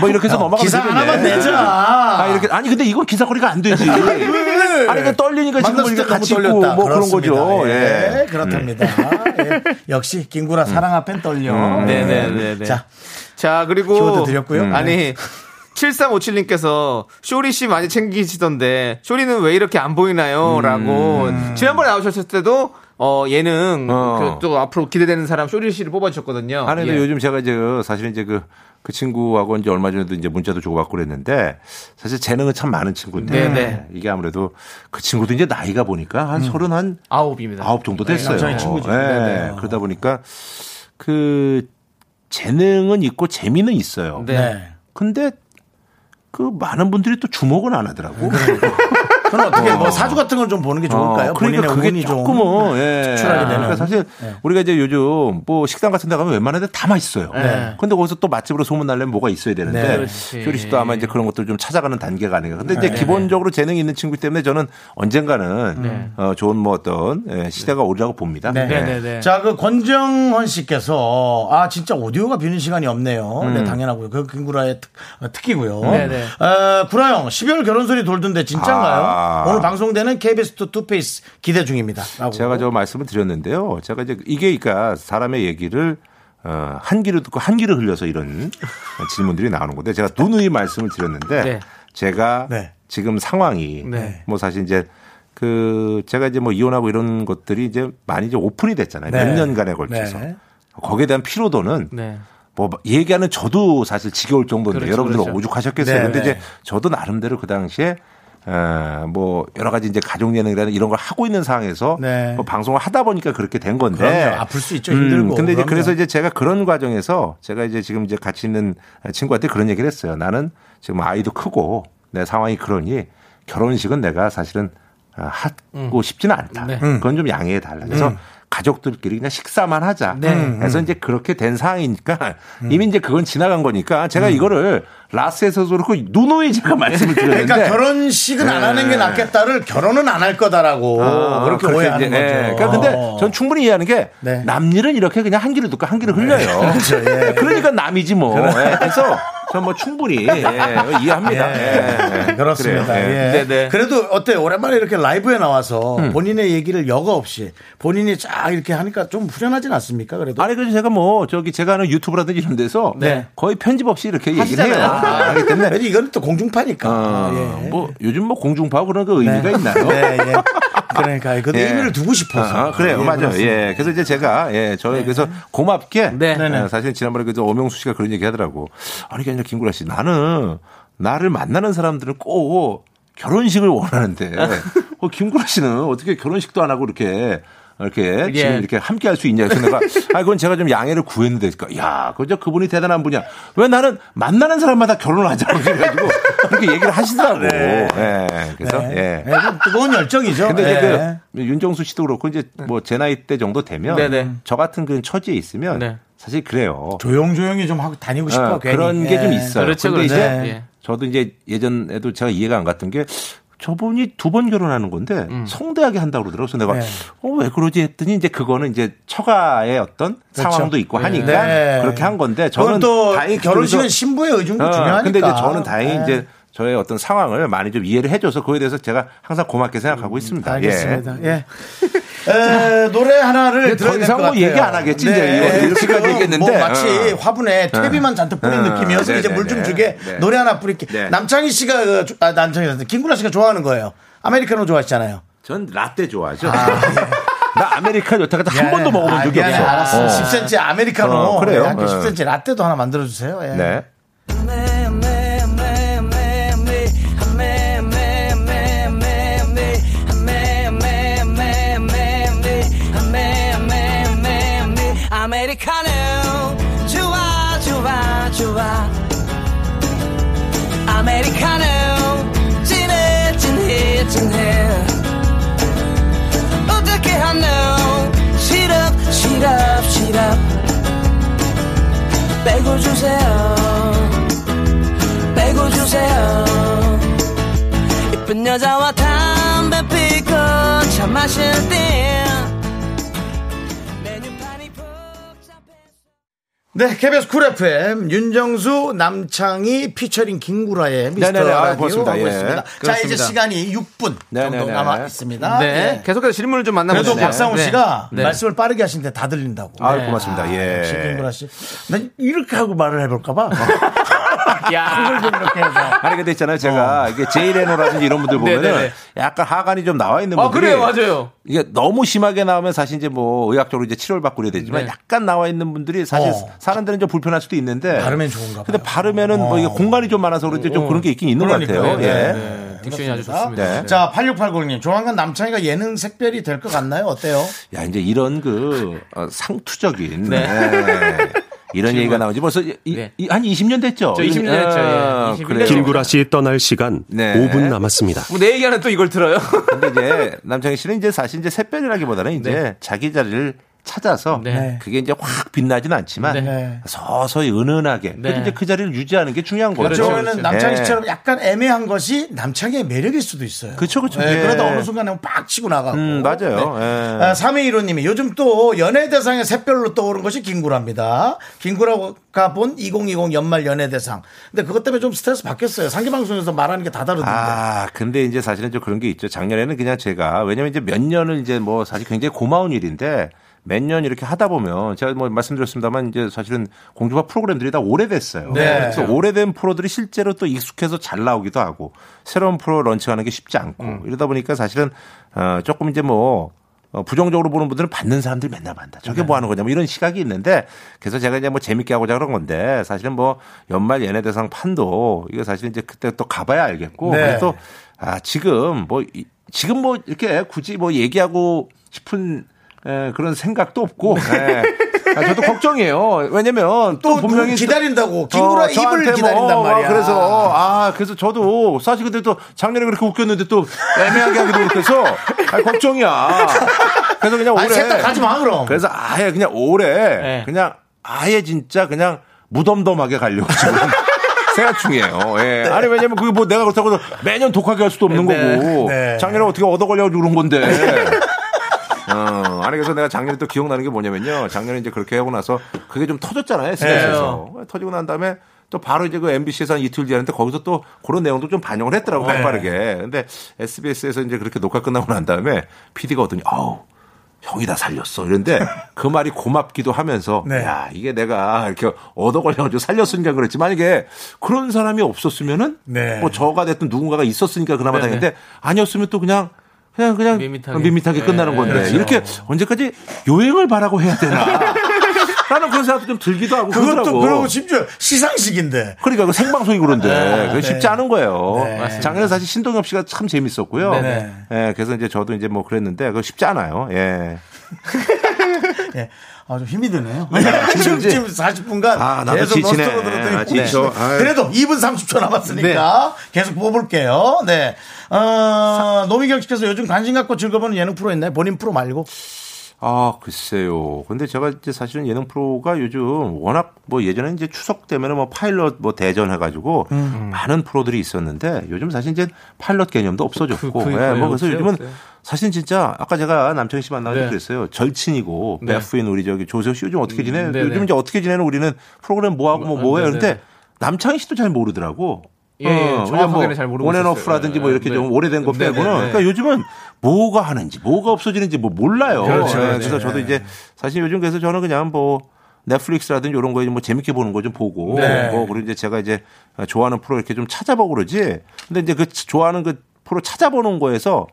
뭐 이렇게 해서 넘어가면 기사 되겠네. 하나만 내자. 아, 이렇게 아니 근데 이건 기사거리가 안 되지. 아니 그 떨리니까 지금 우리가 같이 있고 떨렸다. 뭐 그런 그렇습니다. 거죠. 예, 예. 그렇답니다. 예. 역시 김구라 사랑 앞엔 떨려. 음. 네네네네. 자, 자, 그리고. 키워드 드렸고요. 아니. 7357님께서 쇼리 씨 많이 챙기시던데 쇼리는 왜 이렇게 안 보이나요? 라고 지난번에 나오셨을 때도 어 예능 어. 그 또 앞으로 기대되는 사람 쇼리 씨를 뽑아주셨거든요. 아니, 근데 예. 요즘 제가 이제 그 사실 이제 그, 그 친구하고 이제 얼마 전에도 이제 문자도 주고받고 그랬는데 사실 재능은 참 많은 친구인데 네, 네. 이게 아무래도 그 친구도 이제 나이가 보니까 한 서른 한 아홉입니다. 아홉 정도 됐어요. 남자의 친구죠. 예. 네, 네. 그러다 보니까 그 재능은 있고 재미는 있어요. 네. 네. 근데 그 많은 분들이 또 주목은 안 하더라고. 그럼 어떻게 뭐 사주 같은 걸 좀 보는 게 좋을까요? 어, 그러니까 그게 조금은 예. 추출하게 되는. 그러니까 사실 우리가 이제 요즘 뭐 식당 같은 데 가면 웬만한 데 다 맛있어요. 네. 근데 거기서 또 맛집으로 소문 나려면 뭐가 있어야 되는데 네. 쇼리 씨도 아마 이제 그런 것들 좀 찾아가는 단계가 아닌가. 근데 이제 기본적으로 재능이 있는 친구 때문에 저는 언젠가는 어, 좋은 뭐 어떤 예, 시대가 오리라고 봅니다. 네. 네, 네, 네. 자, 그 권정헌 씨께서 아 진짜 오디오가 비는 시간이 없네요. 네, 당연하고요. 그 김구라의 특, 어, 특기고요. 네, 네. 어, 구라 형, 12월 결혼 소리 돌던데 진짜인가요? 아. 오늘 방송되는 KBS 투 투페이스 기대 중입니다. 라고. 제가 저 말씀을 드렸는데요. 제가 이제 이게 그러니까 사람의 얘기를 어, 한 귀로 듣고 한 귀로 흘려서 이런 질문들이 나오는 건데 제가 누누이 말씀을 드렸는데 네. 제가 네. 지금 상황이 네. 뭐 사실 이제 그 제가 이제 뭐 이혼하고 이런 것들이 이제 많이 이제 오픈이 됐잖아요. 네. 몇 년간에 걸쳐서 네. 거기에 대한 피로도는 네. 뭐 얘기하는 저도 사실 지겨울 정도인데 그렇죠, 여러분들 그렇죠. 오죽하셨겠어요. 네, 근데 네. 이제 저도 나름대로 그 당시에 어, 뭐 여러 가지 이제 가족 예능이라는 이런 걸 하고 있는 상황에서 네. 뭐 방송을 하다 보니까 그렇게 된 건데. 그럼요. 아플 수 있죠. 힘들고. 음, 근데 이제 그럼요. 그래서 이제 제가 그런 과정에서 제가 이제 지금 이제 같이 있는 친구한테 그런 얘기를 했어요. 나는 지금 아이도 크고 내 상황이 그러니 결혼식은 내가 사실은 어, 하고 싶지는 않다. 네. 그건 좀 양해해 달라. 그래서 가족들끼리 그냥 식사만 하자. 네. 그래서 이제 그렇게 된 상황이니까 이미 이제 그건 지나간 거니까 제가 이거를 라스에서도 그렇고 누누이 제가 말씀을 드렸는데 그러니까 결혼식은 안 하는 게 낫겠다를 결혼은 안 할 거다라고 아, 그렇게 그렇게 오해하는 이제, 거죠. 예. 그러니까 근데 어. 전 충분히 이해하는 게 네. 남일은 이렇게 그냥 한 귀를 듣고 한 귀를 흘려요. 그렇죠, 예. 그러니까 남이지 뭐. 예. 그래서 전뭐 충분히 예, 이해합니다. 예. 예. 그렇습니다. 그래요. 예. 예. 네, 네. 그래도 어때요? 오랜만에 이렇게 라이브에 나와서 음. 본인의 얘기를 여과 없이 본인이 쫙 이렇게 하니까 좀 후련하진 않습니까? 그래도 아니 그래서 제가 뭐 저기 제가 하는 유튜브라든지 이런 데서 네. 거의 편집 없이 이렇게 얘기를 해요. 하시잖아요. 아, 하기 때문에 이거는 또 공중파니까. 어, 예. 뭐 요즘 뭐 공중파고 그런 그 의미가 네. 있나요? 네, 예. 그러니까 그 예. 의미를 두고 싶어서. 아, 그래요. 예, 맞아요. 그렇습니다. 예. 그래서 이제 제가, 예, 저 그래서 고맙게. 네. 예, 사실 지난번에 그저 오명수 씨가 그런 얘기 하더라고. 아니, 그게 아니라 김구라 씨. 나는 나를 만나는 사람들은 꼭 결혼식을 원하는데, 어, 김구라 씨는 어떻게 결혼식도 안 하고 이렇게 이렇게 예. 지금 이렇게 함께 할 수 있냐. 그래서 내가, 아, 그건 제가 좀 양해를 구했는데, 그러니까, 야, 그저 그분이 대단한 분이야. 왜 나는 만나는 사람마다 결혼을 하자고 그래가지고 그렇게 얘기를 하시더라고. 예. 그래서, 네. 예. 예, 그 뜨거운 열정이죠. 근데 이제 예. 그 윤정수 씨도 그렇고 이제 뭐 제 나이 때 정도 되면 네네. 저 같은 그런 처지에 있으면 네. 사실 그래요. 조용조용히 좀 하고 다니고 싶어. 어, 괜히. 그런 게좀 예. 있어요. 그렇죠, 근데 그렇죠. 이제 예. 저도 이제 예전에도 제가 이해가 안 갔던 게 저분이 두 번 결혼하는 건데 성대하게 한다고 그러더라고요. 그래서 내가 네. 어, 왜 그러지 했더니 이제 그거는 이제 처가의 어떤 그렇죠. 상황도 있고 하니까 네. 그렇게 한 건데 저는 또 다행히 결혼식은 신부의 의중도 어, 중요하니까. 근데 이제 저는 다행히 네. 이제 저의 어떤 상황을 많이 좀 이해를 해줘서 그거에 대해서 제가 항상 고맙게 생각하고 있습니다. 예. 알겠습니다. 예. 에, 노래 하나를 들어야 더 될것 이상 뭐 같아요. 얘기 안 하겠지, 이제 이거 이렇게까지 얘기했는데. 뭐 마치 어. 화분에 퇴비만 잔뜩 뿌린 어. 느낌이어서 이제 네네네. 물좀 주게 네. 노래 하나 뿌릴게. 네. 남창희 씨가 그 조- 아, 남창희 김구라 씨가 좋아하는 거예요. 아메리카노 좋아하시잖아요. 전 라떼 좋아하죠. 나 아메리카노 여태까지 한 번도 먹어본 아, 적이 예, 없어. 알았어. 어. 10cm 아메리카노. 어, 그래요? 예, 한 어. 10cm 라떼도 하나 만들어 주세요. 예. 네. 빼고 주세요. 빼고 주세요. 이쁜 여자와 담배 피고 차 마실 때 네, KBS 쿨 FM 윤정수 남창희 피처링 김구라의 미스터 네네네, 아, 라디오 고맙습니다. 하고 예. 있습니다. 자, 그렇습니다. 이제 시간이 6분 정도 네네네. 남아 있습니다. 네. 예. 계속해서 질문을 좀 그래도 만나보시죠. 박상우 네. 씨가 네. 말씀을 빠르게 하시는데 다 들린다고. 아, 고맙습니다. 예. 김구라 씨. 난 이렇게 하고 말을 해볼까봐. 야. 좀 이렇게 해서. 아니 근데 있잖아요 제가 이게 제이레노라든지 이런 분들 보면은 네네네. 약간 하관이 좀 나와 있는 아, 분들이 그래요, 맞아요. 이게 너무 심하게 나오면 사실 이제 뭐 의학적으로 이제 치료를 받고 그래야 되지만 네. 약간 나와 있는 분들이 사실 어. 사는 데는 좀 불편할 수도 있는데 바르면 좋은가 봐요. 근데 바르면은 뭐 이게 공간이 좀 많아서 그런지 좀 그런 게 있긴 있는 것 같아요. 그러니까요. 예. 네. 딕션이 아주. 좋습니다. 네. 자, 8680님. 조만간 남창이가 예능 색별이 될 것 같나요? 어때요? 야 이제 이런 그 어, 상투적인 네. 네. 이런 얘기가 나오지 벌써 이- 이- 네. 이- 한 20년 됐죠. 저 20년 됐죠, 예. 아, 21년 그래요. 김구라 씨 떠날 시간 네. 5분 남았습니다. 뭐 내 얘기하는 또 이걸 들어요? 근데 이제 남창희 씨는 이제 사실 이제 새별이라기보다는 이제 네. 자기 자리를 찾아서 네. 그게 이제 확 빛나진 않지만 네. 서서히 은은하게 네. 이제 그 자리를 유지하는 게 중요한 거죠. 그렇죠, 그러면 그렇죠. 남창희 네. 씨처럼 약간 애매한 것이 남창희의 매력일 수도 있어요. 그쵸, 그쵸. 네, 예. 그러다 어느 순간에 빡 치고 나가고. 음, 맞아요. 예. 아, 3위1호님이 요즘 또 연예 대상의 샛별로 떠오른 것이 김구라입니다. 김구라가 본 2020 연말 연예 대상. 근데 그것 때문에 좀 스트레스 받겠어요. 상기 방송에서 말하는 게 다 다르던데. 아, 근데 이제 사실은 좀 그런 게 있죠. 작년에는 그냥 제가 왜냐면 이제 몇 년을 이제 뭐 사실 굉장히 고마운 일인데 몇년 이렇게 하다 보면 제가 뭐 말씀드렸습니다만 이제 사실은 공중파 프로그램들이 다 오래됐어요. 네. 그래서 오래된 프로들이 실제로 또 익숙해서 잘 나오기도 하고 새로운 프로 런칭하는 게 쉽지 않고 음. 이러다 보니까 사실은 어 조금 이제 뭐 어, 부정적으로 보는 분들은 받는 사람들이 맨날 받는다. 저게 네. 뭐 하는 거냐. 뭐 이런 시각이 있는데 그래서 제가 이제 뭐 재밌게 하고자 그런 건데 사실은 뭐 연말 연예대상 판도 이거 사실 이제 그때 또 가봐야 알겠고 네. 그래서 아, 지금 뭐 이- 지금 뭐 이렇게 굳이 뭐 얘기하고 싶은 에, 그런 생각도 없고 예. 아, 저도 걱정이에요. 왜냐면 또, 또 분명히 기다린다고. 김구라 어, 입을 기다린단 뭐, 말이야. 아, 그래서 아 그래서 저도 사실 근데 또 작년에 그렇게 웃겼는데 또 애매하게 하기도 그렇게해서 아, 걱정이야. 그래서 그냥 올해 셋다 가지 마, 그럼. 그래서 아예 그냥 올해 네. 그냥 아예 진짜 그냥 무덤덤하게 가려고 지금 생각 중이에요. 예. 아니 왜냐면 그게 뭐 내가 그렇다고 해서 매년 독하게 할 수도 없는 네. 거고 네. 작년에 어떻게 얻어 걸려가지고 그런 건데. 어, 아니 그래서 내가 작년에 또 기억나는 게 뭐냐면요. 작년에 이제 그렇게 하고 나서 그게 좀 터졌잖아요. SBS에서 터지고 난 다음에 또 바로 이제 그 MBC에서 한 이틀 뒤에 하는데 거기서 또 그런 내용도 좀 반영을 했더라고 네. 빠르게. 근데 SBS에서 이제 그렇게 녹화 끝나고 난 다음에 PD가 오더니 아우 형이 다 살렸어. 이런데 그 말이 고맙기도 하면서 네. 야 이게 내가 이렇게 얻어 걸려가지고 살렸으니까 그랬지 만약에 그런 사람이 없었으면은 네. 뭐 저가 됐든 누군가가 있었으니까 그나마 네네. 다행인데 아니었으면 또 그냥 그냥 그냥 밋밋하게. 밋밋하게 네, 끝나는 건데 그렇죠. 이렇게 언제까지 요행을 바라고 해야 되나? 라는 그런 생각도 좀 들기도 하고 그것도 그러더라고. 그러고 심지어 시상식인데. 그러니까 그 생방송이 그런데 그게 쉽지 않은 거예요. 네. 작년에 사실 신동엽 씨가 참 재밌었고요. 네네. 예, 그래서 이제 저도 이제 뭐 그랬는데 그거 쉽지 않아요. 예. 예. 아, 좀 힘이 드네요. 지금, 지금 40분간 아, 나도 계속 지치네. 논스톱으로 들었더니 아, 아유. 그래도 2분 30초 남았으니까 계속 뽑을게요. 네. 어, 노미경 씨께서 요즘 관심 갖고 즐거워하는 예능 프로 있나요? 본인 프로 말고. 아, 글쎄요. 근데 제가 이제 사실은 예능 프로가 요즘 워낙 뭐 예전에 이제 추석 되면은 뭐 파일럿 뭐 대전 해가지고 많은 프로들이 있었는데 요즘 사실 이제 파일럿 개념도 없어졌고. 그- 그- 예. 뭐 그래서 요즘은 없어요. 사실 진짜 아까 제가 남창희 씨 만나서 네. 그랬어요. 절친이고 네. 베프인 우리 저기 조세호 씨 요즘 어떻게 지내? 음, 네네. 요즘 이제 어떻게 지내는 우리는 프로그램 뭐 하고 뭐 어, 뭐해. 네네. 그런데 남창희 씨도 잘 모르더라고. 예, 예, 어, 정확하게는 뭐잘 모르고 온앤오프라든지 뭐 이렇게 있었어요. 좀 네. 오래된 거 네, 네, 빼고는 네. 그러니까 요즘은 뭐가 하는지 뭐가 없어지는지 뭐 몰라요. 그렇죠. 네, 네. 그래서 저도 이제 사실 요즘 그래서 저는 그냥 뭐 넷플릭스라든지 이런 거에 뭐 재밌게 보는 거 좀 보고 네. 뭐 그리고 이제 제가 이제 좋아하는 프로 이렇게 좀 찾아보고 그러지. 근데 이제 그 좋아하는 그 프로 찾아보는 거에서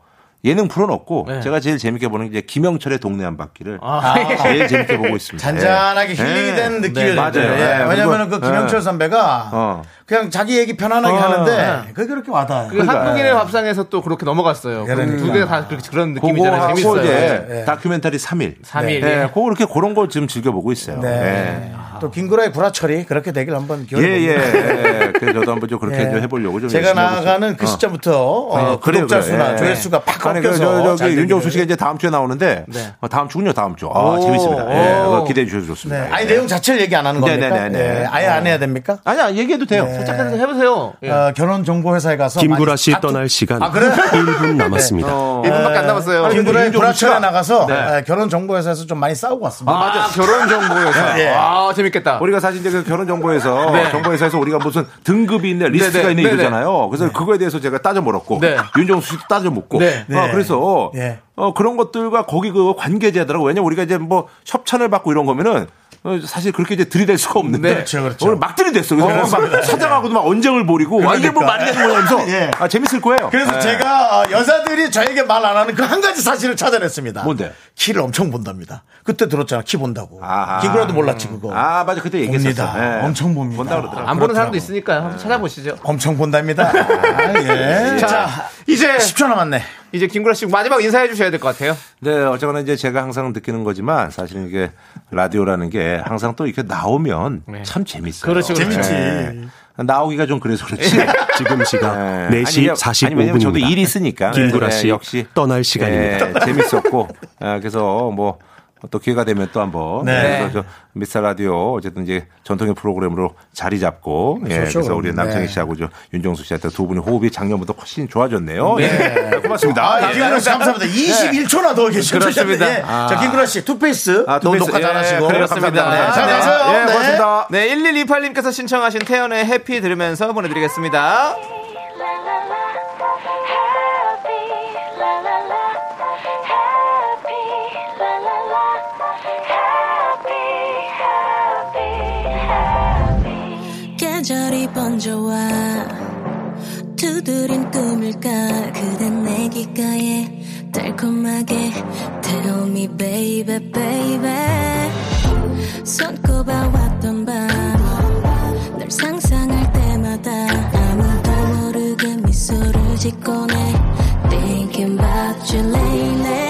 예능 없고 네. 제가 제일 재밌게 보는 게 이제 김영철의 동네 한 바퀴를 아, 제일 재밌게 보고 있습니다. 잔잔하게 예. 힐링이 예. 되는 느낌이 네, 맞아요. 예. 왜냐면은 그 김영철 예. 선배가 어. 그냥 자기 얘기 편안하게 어, 하는데 그게 그렇게 와닿아요. 그 한국인의 밥상에서 또 그렇게 넘어갔어요. 그러니까. 두 개가 다 그렇게 그런 느낌이잖아요. 재밌어요. 네. 다큐멘터리 3일. 3일. 예, 그거 이렇게 그런 거 지금 즐겨 보고 있어요. 네. 예. 또 김구라의 구라철이 그렇게 되길 한번 예, 기원해 예, 봅니다. 예. 그래서 저도 한번 좀 그렇게 예. 좀 해보려고 좀 제가 나가는. 그 어. 시점부터 어, 그래요, 구독자. 수나 예. 조회수가 팍 아니, 그, 꺾여서 저, 잘 저기 윤정수. 씨가 이제 다음 주에 나오는데 네. 어, 다음 주군요, 다음 주. 아, 오, 재밌습니다. 예, 기대해 주셔서 좋습니다. 네. 아니 예. 내용 자체를 얘기 안 하는 네, 겁니까? 네, 네, 네. 예. 아예 안 해야 됩니까? 아니야, 얘기해도 돼요. 네. 살짝 해보세요. 예. 어, 결혼 정보 회사에 가서 김구라 씨 떠날 시간 아, 그래요? 1분 남았습니다. 어, 1분밖에 안 남았어요. 아니, 김구라의 구라철에 나가서 네. 어, 결혼 정보 회사에서 좀 많이 싸우고 왔습니다. 아, 결혼 정보 회사. 예. 아, 재밌 겠다. 우리가 사실 이제 그 결혼 정보에서 네. 정보회사에서 우리가 무슨 등급이 있네 리스트가 네, 네, 있네 네, 네. 이러잖아요. 그래서 그거에 대해서 제가 따져 물었고 네. 윤정수 씨도 따져 묻고 네. 아, 네. 그래서 네. 어, 그런 것들과 거기 그 관계자더라고. 왜냐면 우리가 이제 뭐 협찬을 받고 이런 거면은 어, 사실 그렇게 이제 들이댈 수가 없는데 그렇죠, 그렇죠. 오늘 막 들이댔어. 그래서 막 사장하고도 막 언쟁을 벌이고 와, 이게 뭐 그러니까. 말이 되는 거냐면서 예. 아, 재밌을 거예요. 그래서 예. 제가 어, 여자들이 저에게 말 안 하는 그 한 가지 사실을 찾아냈습니다. 뭔데? 키를 엄청 본답니다. 그때 들었잖아. 키 본다고. 아하. 김구라도 몰랐지 그거. 아 맞아 그때 얘기했었어. 예. 엄청 봅니다. 본다 그러더라고. 안 보는 사람도 있으니까 한번 찾아보시죠. 엄청 본답니다. 아, 예. 자, 자, 이제 10초 남았네. 이제 김구라 씨 마지막 인사해 주셔야 될 것 같아요. 네, 어쨌거나 이제 제가 항상 느끼는 거지만 사실 이게 라디오라는 게 항상 또 이렇게 나오면 네. 참 재밌어요. 그렇죠, 그렇죠. 재밌지. 나오기가 좀 그래서 그렇지. 지금 시각 네. 4시 아니, 아니, 왜냐면 저도 45분입니다. 일이 있으니까. 김구라 네, 씨 역시 떠날 시간입니다. 네, 재밌었고 아, 그래서 뭐 또 기회가 되면 또 한번 네. 그래서 저 미스터 라디오 어쨌든 이제 전통의 프로그램으로 자리 잡고 예, 좋죠, 그래서 우리. 남창희 네. 씨하고 저 윤정수 씨한테 두 분의 호흡이 작년보다 훨씬 좋아졌네요. 네. 고맙습니다. 아, 예. 김구라 씨 감사합니다. 21초나 더 계시죠. 그렇습니다. 예. 자, 김구라 씨 투페이스 아, 또 투페이스. 녹화 예, 잘하시고. 그렇습니다. 감사합니다. 잘 네. 가세요. 예, 네. 고맙습니다. 네, 1128님께서 신청하신 태연의 Happy 들으면서 보내드리겠습니다. 번져와 두드린 꿈일까? 그댄 내 귓가에 달콤하게 Tell me baby baby. 손꼽아 왔던 밤널 상상할 때마다 아무도 모르게 미소를 짓곤 해 Thinking about you lately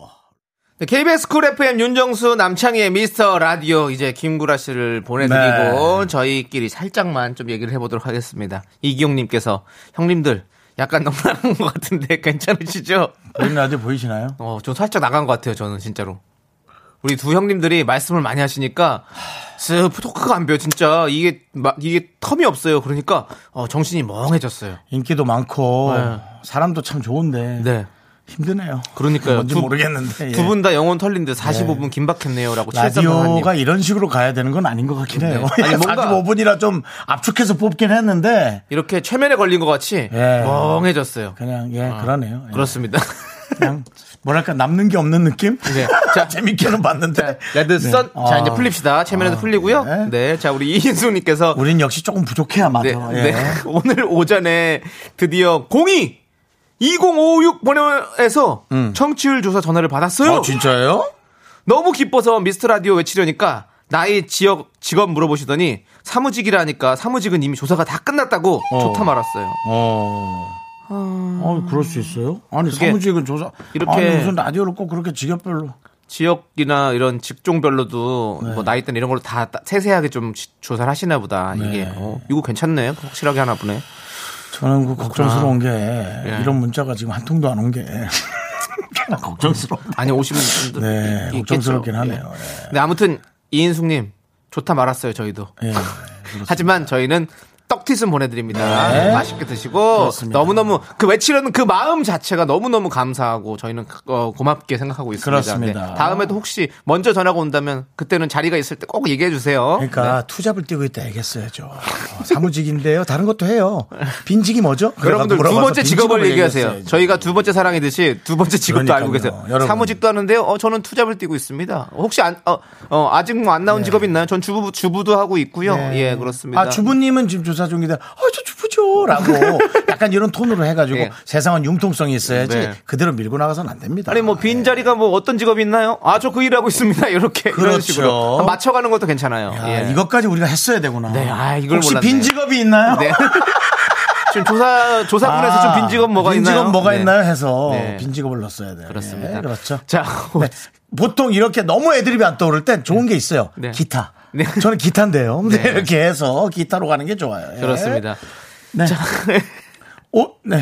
네, KBS 쿨 FM 윤정수 남창희의 미스터 라디오 이제 김구라 씨를 보내드리고 저희끼리 살짝만 좀 얘기를 해보도록 하겠습니다. 이기용님께서 형님들 약간 너무 나간 것 같은데 괜찮으시죠? 보이는 라디오 보이시나요? 어, 좀 살짝 나간 것 같아요, 저는 진짜로. 우리 두 형님들이 말씀을 많이 하시니까, 쓱, 토크가 안 비어, 진짜. 이게, 막, 이게 텀이 없어요. 그러니까, 어, 정신이 멍해졌어요. 인기도 많고 네. 사람도 참 좋은데 네. 힘드네요. 그러니까요. 뭔지 두- 모르겠는데 예. 두분 다 영혼 털린데 45분 긴박했네요. 라고 7342님. 라디오가 이런 식으로 가야 되는 건 아닌 것 같긴 해요. 네. 아니, 뭔가- 45분이라 좀 압축해서 뽑긴 했는데 이렇게 최면에 걸린 것 같이 예. 멍해졌어요. 그냥 예 그러네요. 예. 그렇습니다. 그냥 뭐랄까 남는 게 없는 느낌? 네. 자, 재밌게는 봤는데 레드 선. 네. 자, 이제 아. 풀립시다. 최면에도 풀리고요. 네. 네. 자, 우리 이인수님께서 우린 역시 조금 부족해야 맞아. 네, 예. 네. 오늘 오전에 드디어 02 2056 번호에서 청취율 조사 전화를 받았어요. 아, 진짜요? 너무 기뻐서 미스터 라디오 외치려니까 나이 지역 직업 물어보시더니 사무직이라니까 사무직은 이미 조사가 다 끝났다고 좋다 말았어요. 어. 어, 그럴 수 있어요? 아니, 사무직은 조사. 이렇게- 아니, 무슨 라디오를 꼭 그렇게 직업별로. 지역이나 이런 직종별로도 네. 뭐 나이대나 이런 걸로 다 따- 세세하게 좀 지- 조사를 하시나 보다. 이게 어, 이거 괜찮네. 확실하게 하나 보네. 저는 그 걱정스러운 게 예. 이런 문자가 지금 한 통도 안 온 게. 걱정스러워. 아니 오시는 분들 네, 있- 있겠죠. 걱정스럽긴 예. 하네요. 예. 근데 아무튼 이인숙님 좋다 말았어요. 저희도. 예. 하지만 저희는 떡튀순 보내드립니다. 네. 맛있게 드시고 그렇습니다. 너무너무 그 외치려는 그 마음 자체가 너무너무 감사하고 저희는 어, 고맙게 생각하고 있습니다. 그렇습니다. 네. 다음에도 혹시 먼저 전화가 온다면 그때는 자리가 있을 때 꼭 얘기해 주세요. 그러니까 네. 투잡을 뛰고 있다 얘기했어야죠. 어, 사무직인데요. 다른 것도 해요. 빈직이 뭐죠? 여러분들 두 번째 직업을 얘기하세요. 얘기했어야죠. 저희가 두 번째 사랑이듯이 두 번째 직업도 그러니까요. 알고 계세요. 여러분. 사무직도 하는데요. 어, 저는 투잡을 뛰고 있습니다. 혹시 안, 어, 어, 아직 뭐 안 나온 직업 있나요? 전 주부, 주부도 하고 있고요. 네. 예, 그렇습니다. 아, 주부님은 지금 조사 중인데, 아, 저 주부죠. 라고 약간 이런 톤으로 해가지고 예. 세상은 융통성이 있어야지 네. 그대로 밀고 나가서는 안 됩니다. 아니 뭐 빈 자리가 뭐 어떤 직업이 있나요? 아 저 그 일하고 있습니다. 이렇게 이런 그렇죠. 식으로 한번 맞춰가는 것도 괜찮아요. 야, 예. 이것까지 우리가 했어야 되구나. 네, 아, 이걸 혹시 몰랐네요. 빈 직업이 있나요? 네. 지금 조사 조사분에서 아, 좀빈 직업 뭐가 빈 있나요? 직업 뭐가 네. 있나요? 해서 네. 빈 직업을 넣었어야 돼요. 그렇습니다. 예, 그렇죠. 자, 네. 보통 이렇게 너무 애드립이 안 떠오를 땐 좋은 게 있어요. 네. 기타. 네. 저는 기타인데요. 네. 네. 이렇게 해서 기타로 가는 게 좋아요. 예. 그렇습니다. 네. 오, 네.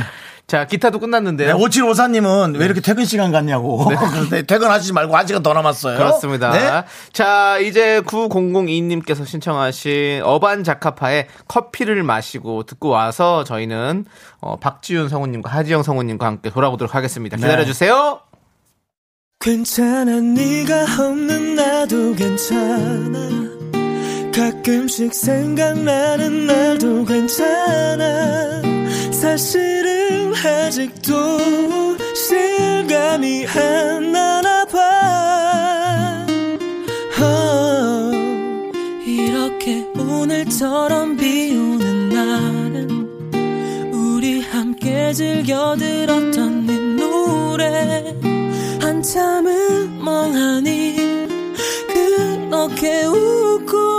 자, 기타도 끝났는데요. 네, 5754님은 왜 이렇게 퇴근 시간 같냐고. 네, 퇴근하시지 말고 한 시간 더 남았어요. 그렇습니다. 네. 자, 이제 9002님께서 신청하신 어반 자카파의 커피를 마시고 듣고 와서 저희는 어, 박지윤 성우님과 하지영 성우님과 함께 돌아보도록 하겠습니다. 네. 기다려주세요. 괜찮아 네가 없는 나도 괜찮아 가끔씩 생각나는 날도 괜찮아. 사실은 아직도 실감이 안 나나 봐. 어, 이렇게 오늘처럼 비 오는 날은 우리 함께 즐겨 들었던 네 노래. 한참을 멍하니 그렇게 웃고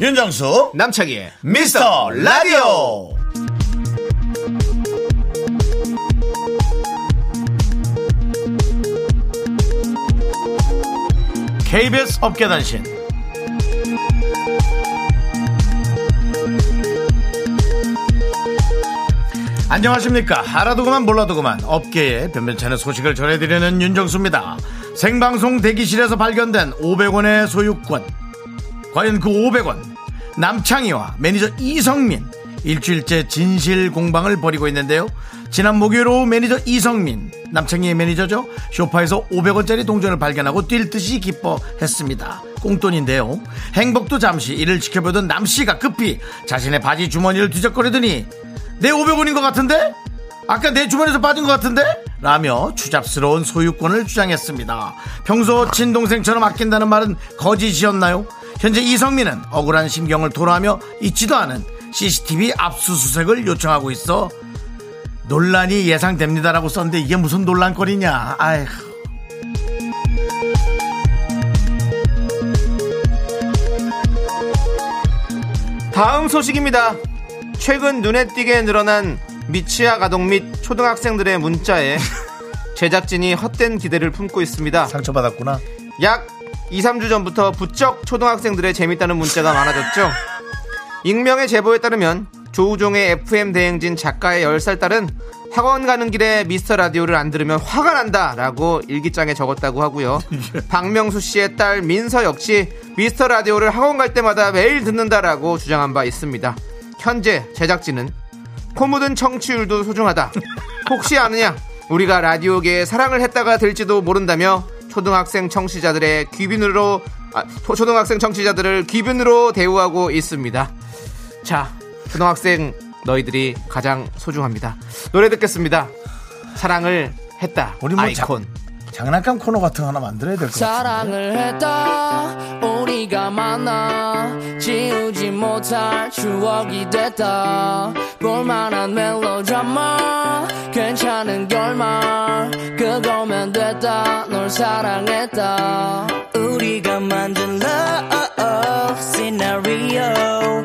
윤정수 남창희의 미스터 라디오. KBS 업계단신. 안녕하십니까? 알아도 그만 몰라도 그만 업계의 변변찮은 소식을 전해드리는 윤정수입니다. 생방송 대기실에서 발견된 500원의 소유권. 과연 그 500원 남창희와 매니저 이성민. 일주일째 진실 공방을 벌이고 있는데요. 지난 목요일 오후 매니저 이성민. 남창희의 매니저죠. 쇼파에서 500원짜리 동전을 발견하고 뛸 듯이 기뻐했습니다. 꽁돈인데요. 행복도 잠시 이를 지켜보던 남씨가 급히 자신의 바지 주머니를 뒤적거리더니 내 500원인 것 같은데? 아까 내 주머니에서 빠진 것 같은데? 라며 추잡스러운 소유권을 주장했습니다. 평소 친동생처럼 아낀다는 말은 거짓이었나요? 현재 이성민은 억울한 심경을 토로하며 있지도 않은 CCTV 압수수색을 요청하고 있어 논란이 예상됩니다라고 썼는데 이게 무슨 논란거리냐. 아휴. 다음 소식입니다. 최근 눈에 띄게 늘어난 미취학 아동 및 초등학생들의 문자에 제작진이 헛된 기대를 품고 있습니다. 상처받았구나. 약 2, 3주 전부터 부쩍 초등학생들의 재밌다는 문자가 많아졌죠. 익명의 제보에 따르면 조우종의 FM 대행진 작가의 10살 딸은 학원 가는 길에 미스터 라디오를 안 들으면 화가 난다 라고 일기장에 적었다고 하고요. 박명수 씨의 딸 민서 역시 미스터 라디오를 학원 갈 때마다 매일 듣는다라고 주장한 바 있습니다. 현재 제작진은 코 묻은 청취율도 소중하다. 혹시 아느냐? 우리가 라디오계에 사랑을 했다가 될지도 모른다며 초등학생 청취자들의 귀빈으로 아, 초- 초등학생 청취자들을 귀빈으로 대우하고 있습니다. 자, 초등학생 너희들이 가장 소중합니다. 노래 듣겠습니다. 사랑을 했다. 우리 뭐 아이콘. 장난감 코너 같은 거 하나 만들어야 될 것 같아. 사랑을 했다. 우리가 만나. 지우지 못할 추억이 됐다. 볼만한 멜로드라마. 괜찮은 결말. 그거면 됐다. 널 사랑했다. 우리가 만든 love scenario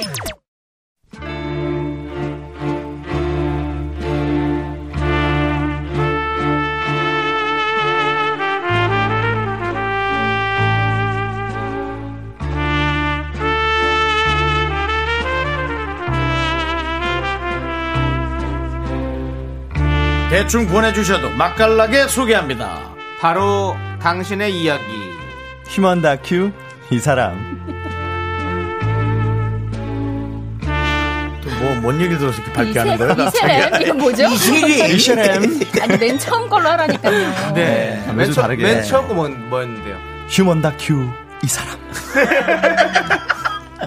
대충 보내주셔도 맛깔나게 소개합니다. 바로 당신의 이야기. 휴먼 다큐 이 사람 뭐, 뭔 얘기를 들어서 이렇게 밝게 하는 거예요? 이세렘 이건 뭐죠? 이세렘 아니 맨 처음 걸로 하라니까요. 네. 아, 맨, 매주 처, 다르게. 맨 처음 거 뭐, 뭐였는데요? 휴먼 다큐 이 사람 처음 거.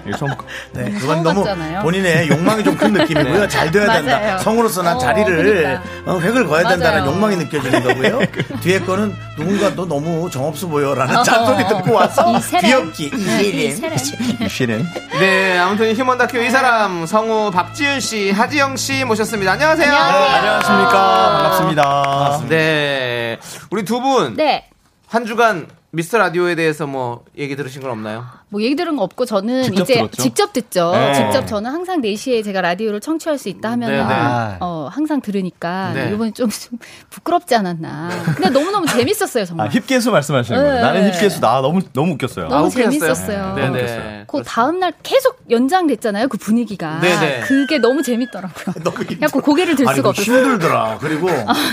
네, 그건 너무 같잖아요. 본인의 욕망이 좀 큰 느낌이고요. 네. 잘 돼야 된다. 성으로서 난 어, 자리를 그러니까. 어, 획을 그어야 된다는 맞아요. 욕망이 느껴지는 거고요. 뒤에 거는 누군가 너 너무 정없어 보여라는 어허. 짠소리 듣고 와서. 귀엽기 네, 이세렘. 이시렌 네, 아무튼 휴먼 다큐 이 사람 성우 박지윤 씨, 하지영 씨 모셨습니다. 안녕하세요. 안녕하십니까 반갑습니다 네. 우리 두 분, 네. 한 주간 미스터 라디오에 대해서 뭐 얘기 들으신 건 없나요? 뭐 얘기 들은 거 없고 저는 직접 이제 들었죠? 직접 듣죠. 네. 직접 저는 항상 4시에 제가 라디오를 청취할 수 있다 하면 네, 네. 아. 어, 항상 들으니까 네. 이번에 좀, 좀 부끄럽지 않았나. 근데 너무너무 재밌었어요, 정말. 아 힙계수 말씀하시는 네. 거예요 나는 힙계수 나 너무 너무 웃겼어요 너무 웃겼어요? 재밌었어요. 네, 너무 네. 웃겼어요. 그 다음 날 계속 연장됐잖아요, 그 분위기가. 네, 네. 그게 너무 재밌더라고요. 너무 힘들어. 그래갖고 고개를 들 수가 그거 없었어요. 힘들더라. 그리고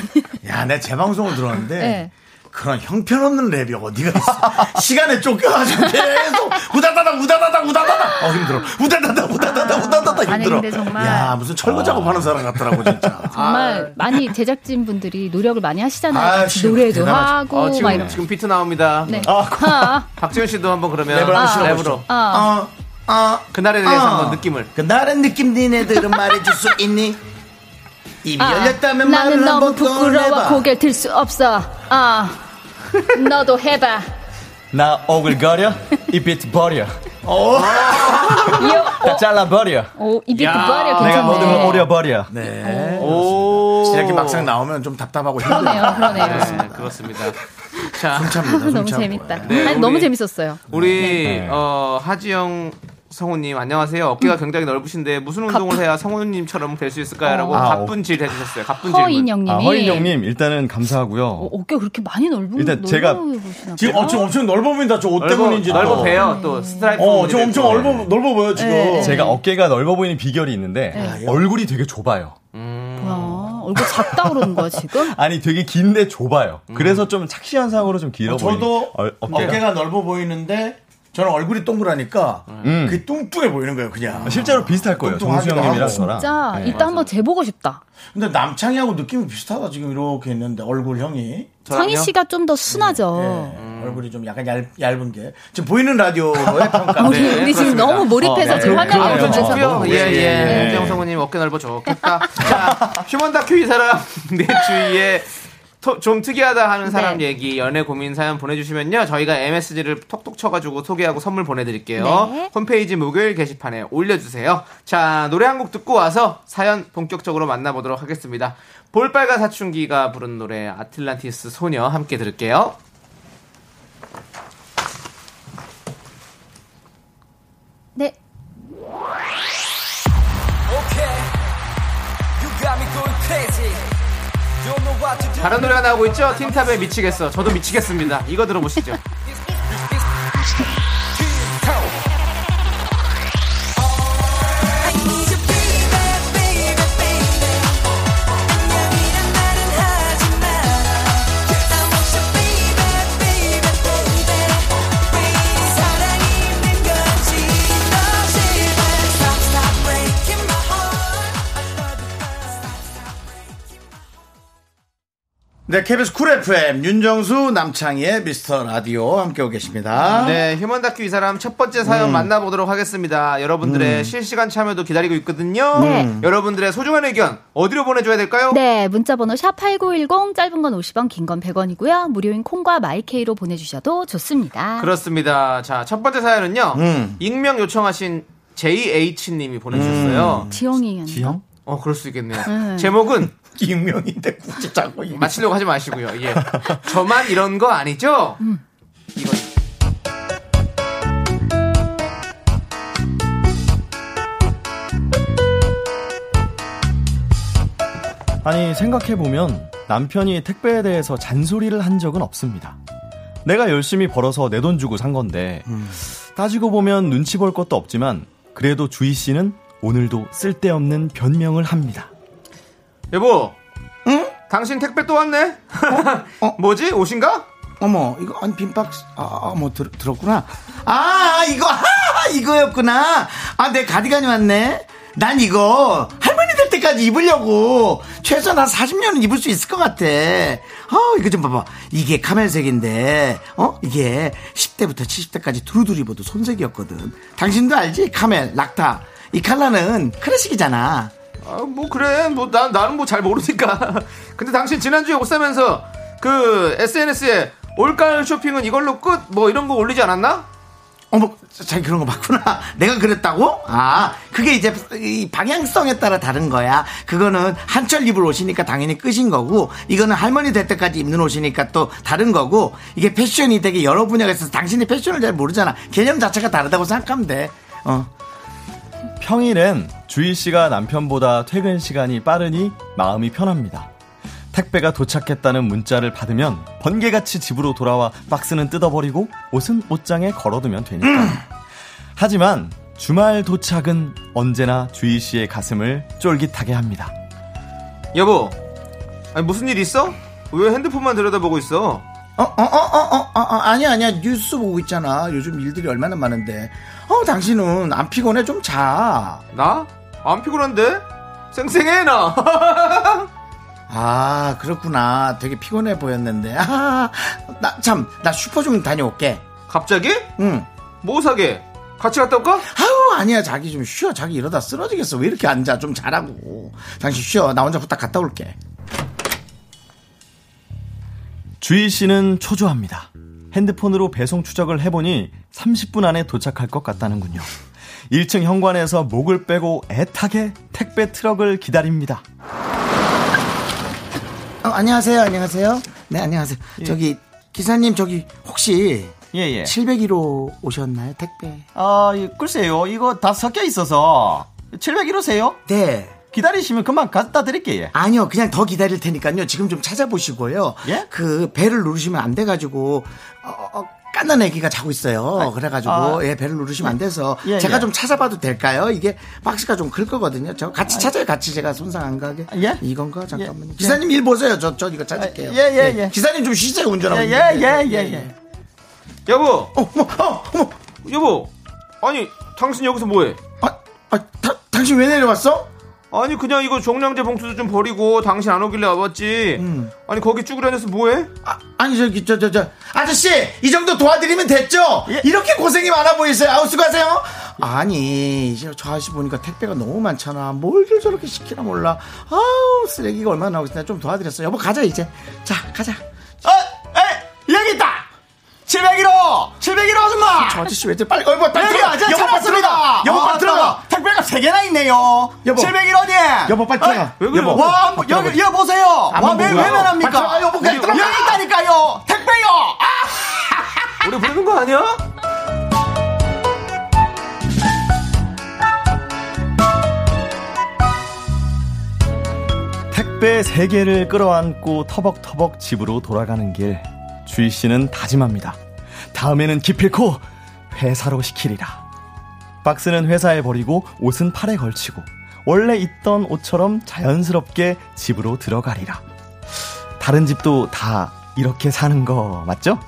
야, 내 재방송을 들었는데 네. 그런 형편없는 랩이 어디가 있어? 시간에 쫓겨가지고 계속 우다다다 우다다다 우다다다. 어 힘들어. 우다다다 우다다다 우다다다 아니, 힘들어. 근데 정말- 야 무슨 철거 작업하는 사람 같더라고 진짜. 정말 많이 제작진 분들이 노력을 많이 하시잖아요. 아, 같이 노래도 대단하죠. 하고 어, 막 지금, 이런. 지금 비트 나옵니다. 네. 아, 박지윤 씨도 한번 그러면 랩을 한번. 랩으로. 아. 어, 어, 그날에 대해서 어. 한번 느낌을. 그날의 느낌 니네들은 말해줄 수 있니? 입이 아, 열렸다면 나는 너무 부끄러워. 고개를 들 수 없어. 아, 너도 해봐. 나 오글거려 이빛 버려 요, 다 잘라버려 오, 이 비트 야. 버려 괜찮네. 내가 모든 걸 오려버려 네. 오. 이렇게 막상 나오면 좀 답답하고 힘들어요. 그러네요, 그러네요. 네, 그렇습니다. 자, 숨찹니다. 너무. 재밌다. 네, 아니, 우리- 너무 재밌었어요. 우리 어, 하지영 성우님 안녕하세요. 어깨가 굉장히 넓으신데 무슨 운동을 해야 성우님처럼 될 수 있을까요?라고 아, 갑분질 해주셨어요. 갑분 질문. 허인영님이 아 허인영님 일단은 감사하고요 어, 어깨 그렇게 많이 넓은 일단 넓어 제가 지금 봐요. 엄청 엄청 넓어 보인다. 저 옷 때문인지. 넓어 또. 배요. 또 스트라이프. 어, 지금 엄청. 넓어 넓어 보여 지금. 네. 제가 어깨가 넓어 보이는 비결이 있는데 네. 얼굴이 되게 좁아요 뭐야 얼굴 작다 그러는 거야 지금? 아니 되게 긴데 좁아요 그래서 좀 착시 현상으로 좀 길어 보이는 저도 얼- 어깨가 어깨가 넓어 보이는데 저는 얼굴이 동그라니까 음. 그게 뚱뚱해 보이는 거예요, 그냥. 실제로 비슷할 거예요 정수 뚱뚱하기도 형님이랑. 저랑 진짜 네. 이따 한번 재보고 싶다. 근데 남창희하고 느낌이 비슷하다 지금 이렇게 있는데 얼굴 형이. 창희 씨가 좀 더 순하죠. 네, 얼굴이 좀 약간 얇, 얇은 게 지금 보이는 라디오의 평가. 우리, 우리 지금 너무 몰입해서 어, 지금 네. 화면이 그러네요. 보면서 좋고요. 예, 예. 네. 하지영 성우님 어깨 넓어 좋겠다. 자, 휴먼 다큐 이 사람 내 주위에 토- 좀 특이하다 하는 사람 네. 얘기, 연애 고민 사연 보내주시면요. 저희가 MSG를 톡톡 쳐가지고 소개하고 선물 보내드릴게요. 네. 홈페이지 목요일 게시판에 올려주세요. 자, 노래 한 곡 듣고 와서 사연 본격적으로 만나보도록 하겠습니다. 볼빨간 사춘기가 부른 노래 아틀란티스 소녀 함께 들을게요. 네. 다른 노래가 나오고 있죠? 틴탑의 미치겠어. 저도 미치겠습니다. 이거 들어보시죠. 네, KBS 쿨 FM 윤정수 남창희의 미스터 라디오 함께하고 계십니다. 네, 휴먼 다큐 이 사람 첫 번째 사연 음. 만나보도록 하겠습니다. 여러분들의 실시간 참여도 기다리고 있거든요. 네. 여러분들의 소중한 의견 어디로 보내줘야 될까요? 네, 문자번호 샵 8910, 짧은 건 50원, 긴 건 100원이고요. 무료인 콩과 마이케이로 보내주셔도 좋습니다. 그렇습니다. 자, 첫 번째 사연은요. 음. 익명 요청하신 JH님이 보내주셨어요. 지영이. 지영? 어, 그럴 수 있겠네요. 음. 제목은 익명인데 굳이 자꾸 익명. 맞히려고 하지 마시고요. 예. 저만 이런 거 아니죠? 음. 이거. 아니 생각해보면 남편이 택배에 대해서 잔소리를 한 적은 없습니다. 내가 열심히 벌어서 내 돈 주고 산 건데 따지고 보면 눈치 볼 것도 없지만 그래도 주희 씨는 오늘도 쓸데없는 변명을 합니다. 여보. 응? 당신 택배 또 왔네? 뭐지? 옷인가? 어머, 이거, 아니, 빈 박스, 아, 아, 뭐, 들, 들었구나. 아, 이거, 아, 이거였구나. 아, 내 가디건이 왔네. 난 이거, 할머니 될 때까지 입으려고. 최소한 한 40년은 입을 수 있을 것 같아. 어, 이거 좀 봐봐. 이게 카멜색인데, 어? 이게 10대부터 70대까지 두루두루 입어도 손색이었거든. 당신도 알지? 카멜, 락타. 이 칼라는 클래식이잖아. 아, 뭐 그래. 뭐 나, 나는 뭐 잘 모르니까. 근데 당신 지난주에 옷 사면서 그 SNS에 올가을 쇼핑은 이걸로 끝 뭐 이런 거 올리지 않았나? 어머, 자기 그런 거 봤구나. 내가 그랬다고? 아, 그게 이제 이 방향성에 따라 다른 거야. 그거는 한철 입을 옷이니까 당연히 끝인 거고, 이거는 할머니 될 때까지 입는 옷이니까 또 다른 거고, 이게 패션이 되게 여러 분야가 있어서 당신이 패션을 잘 모르잖아. 개념 자체가 다르다고 생각하면 돼. 어. 평일엔 주희 씨가 남편보다 퇴근 시간이 빠르니 마음이 편합니다. 택배가 도착했다는 문자를 받으면 번개같이 집으로 돌아와 박스는 뜯어버리고 옷은 옷장에 걸어두면 되니까. 하지만 주말 도착은 언제나 주희 씨의 가슴을 쫄깃하게 합니다. 여보, 아니 무슨 일 있어? 왜 핸드폰만 들여다보고 있어? 어, 어, 어, 어, 어, 어, 어, 아니야, 아니야. 뉴스 보고 있잖아. 요즘 일들이 얼마나 많은데. 어, 당신은 안 피곤해? 좀 자. 나? 안 피곤한데? 쌩쌩해 나. 아, 그렇구나. 되게 피곤해 보였는데. 아, 나 참, 나 슈퍼 좀 다녀올게. 갑자기? 응. 뭐 사게? 같이 갔다 올까? 아우, 아니야. 자기 좀 쉬어. 자기 이러다 쓰러지겠어. 왜 이렇게 앉아? 좀 자라고. 당신 쉬어. 나 혼자 후딱 갔다 올게. 주희 씨는 초조합니다. 핸드폰으로 배송 추적을 해보니 30분 안에 도착할 것 같다는군요. 1층 현관에서 목을 빼고 애타게 택배 트럭을 기다립니다. 어, 안녕하세요. 안녕하세요. 네, 안녕하세요. 저기, 기사님, 저기, 혹시. 예, 예. 701호 오셨나요? 택배. 아, 글쎄요. 이거 다 섞여 있어서 701호세요? 네. 기다리시면 금방 갖다 드릴게요. 아니요, 그냥 더 기다릴 테니까요. 지금 좀 찾아보시고요. 예? 그 배를 누르시면 안 돼가지고 어, 어, 깐난 애기가 자고 있어요. 그래가지고 아. 예, 배를 누르시면 안 돼서 예, 제가 예. 좀 찾아봐도 될까요? 이게 박스가 좀 클 거거든요. 저 같이 찾아요. 같이 제가 손상 안 가게. 예? 이건가 잠깐만요. 기사님 일 보세요. 저 저 이거 찾을게요. 예, 예, 예. 기사님 좀 쉬세요 운전하고. 예, 있는데. 예, 예, 예. 여보, 어 머, 어, 어머, 여보. 아니, 당신 여기서 뭐해? 아, 아, 다, 당신 왜 내려왔어? 아니 그냥 이거 종량제 봉투도 좀 버리고 당신 안 오길래 와봤지. 아니 거기 쭈그려앉아서 뭐해? 아, 아니 저기 저 저 저 아저씨 이 정도 도와드리면 됐죠? 예. 이렇게 고생이 많아 보이세요? 아우 수고하세요. 아니 이제 저 아저씨 보니까 택배가 너무 많잖아. 뭘 저렇게 시키나 몰라. 아우 쓰레기가 얼마나 있나 좀 도와드렸어. 여보 가자 이제. 자 가자. 어, 에, 여기 있다! 701호! 701호 아줌마! 저 아저씨 왜 이렇게 빨리 얼마 빨리 여기 들어가. 저 여보 빨리. 들어가. 여보 빨리 아, 들어가. 택배가 3개나 있네요. 여보. 701호님! 여보 빨리 들어가. 왜 그래? 여보. 와, 빨리 여기, 들어가. 여기 보세요! 안 와, 왜. 왜 면합니까? 빨리 들어가, 여보, 빨리 들어가. 여기 있다니까요! 택배요! 아! 우리 부르는 거 아니야? 택배 3개를 끌어안고 터벅터벅 집으로 돌아가는 길. 주희 씨는 다짐합니다. 다음에는 기필코 회사로 시키리라. 박스는 회사에 버리고 옷은 팔에 걸치고 원래 있던 옷처럼 자연스럽게 집으로 들어가리라. 다른 집도 다 이렇게 사는 거 맞죠?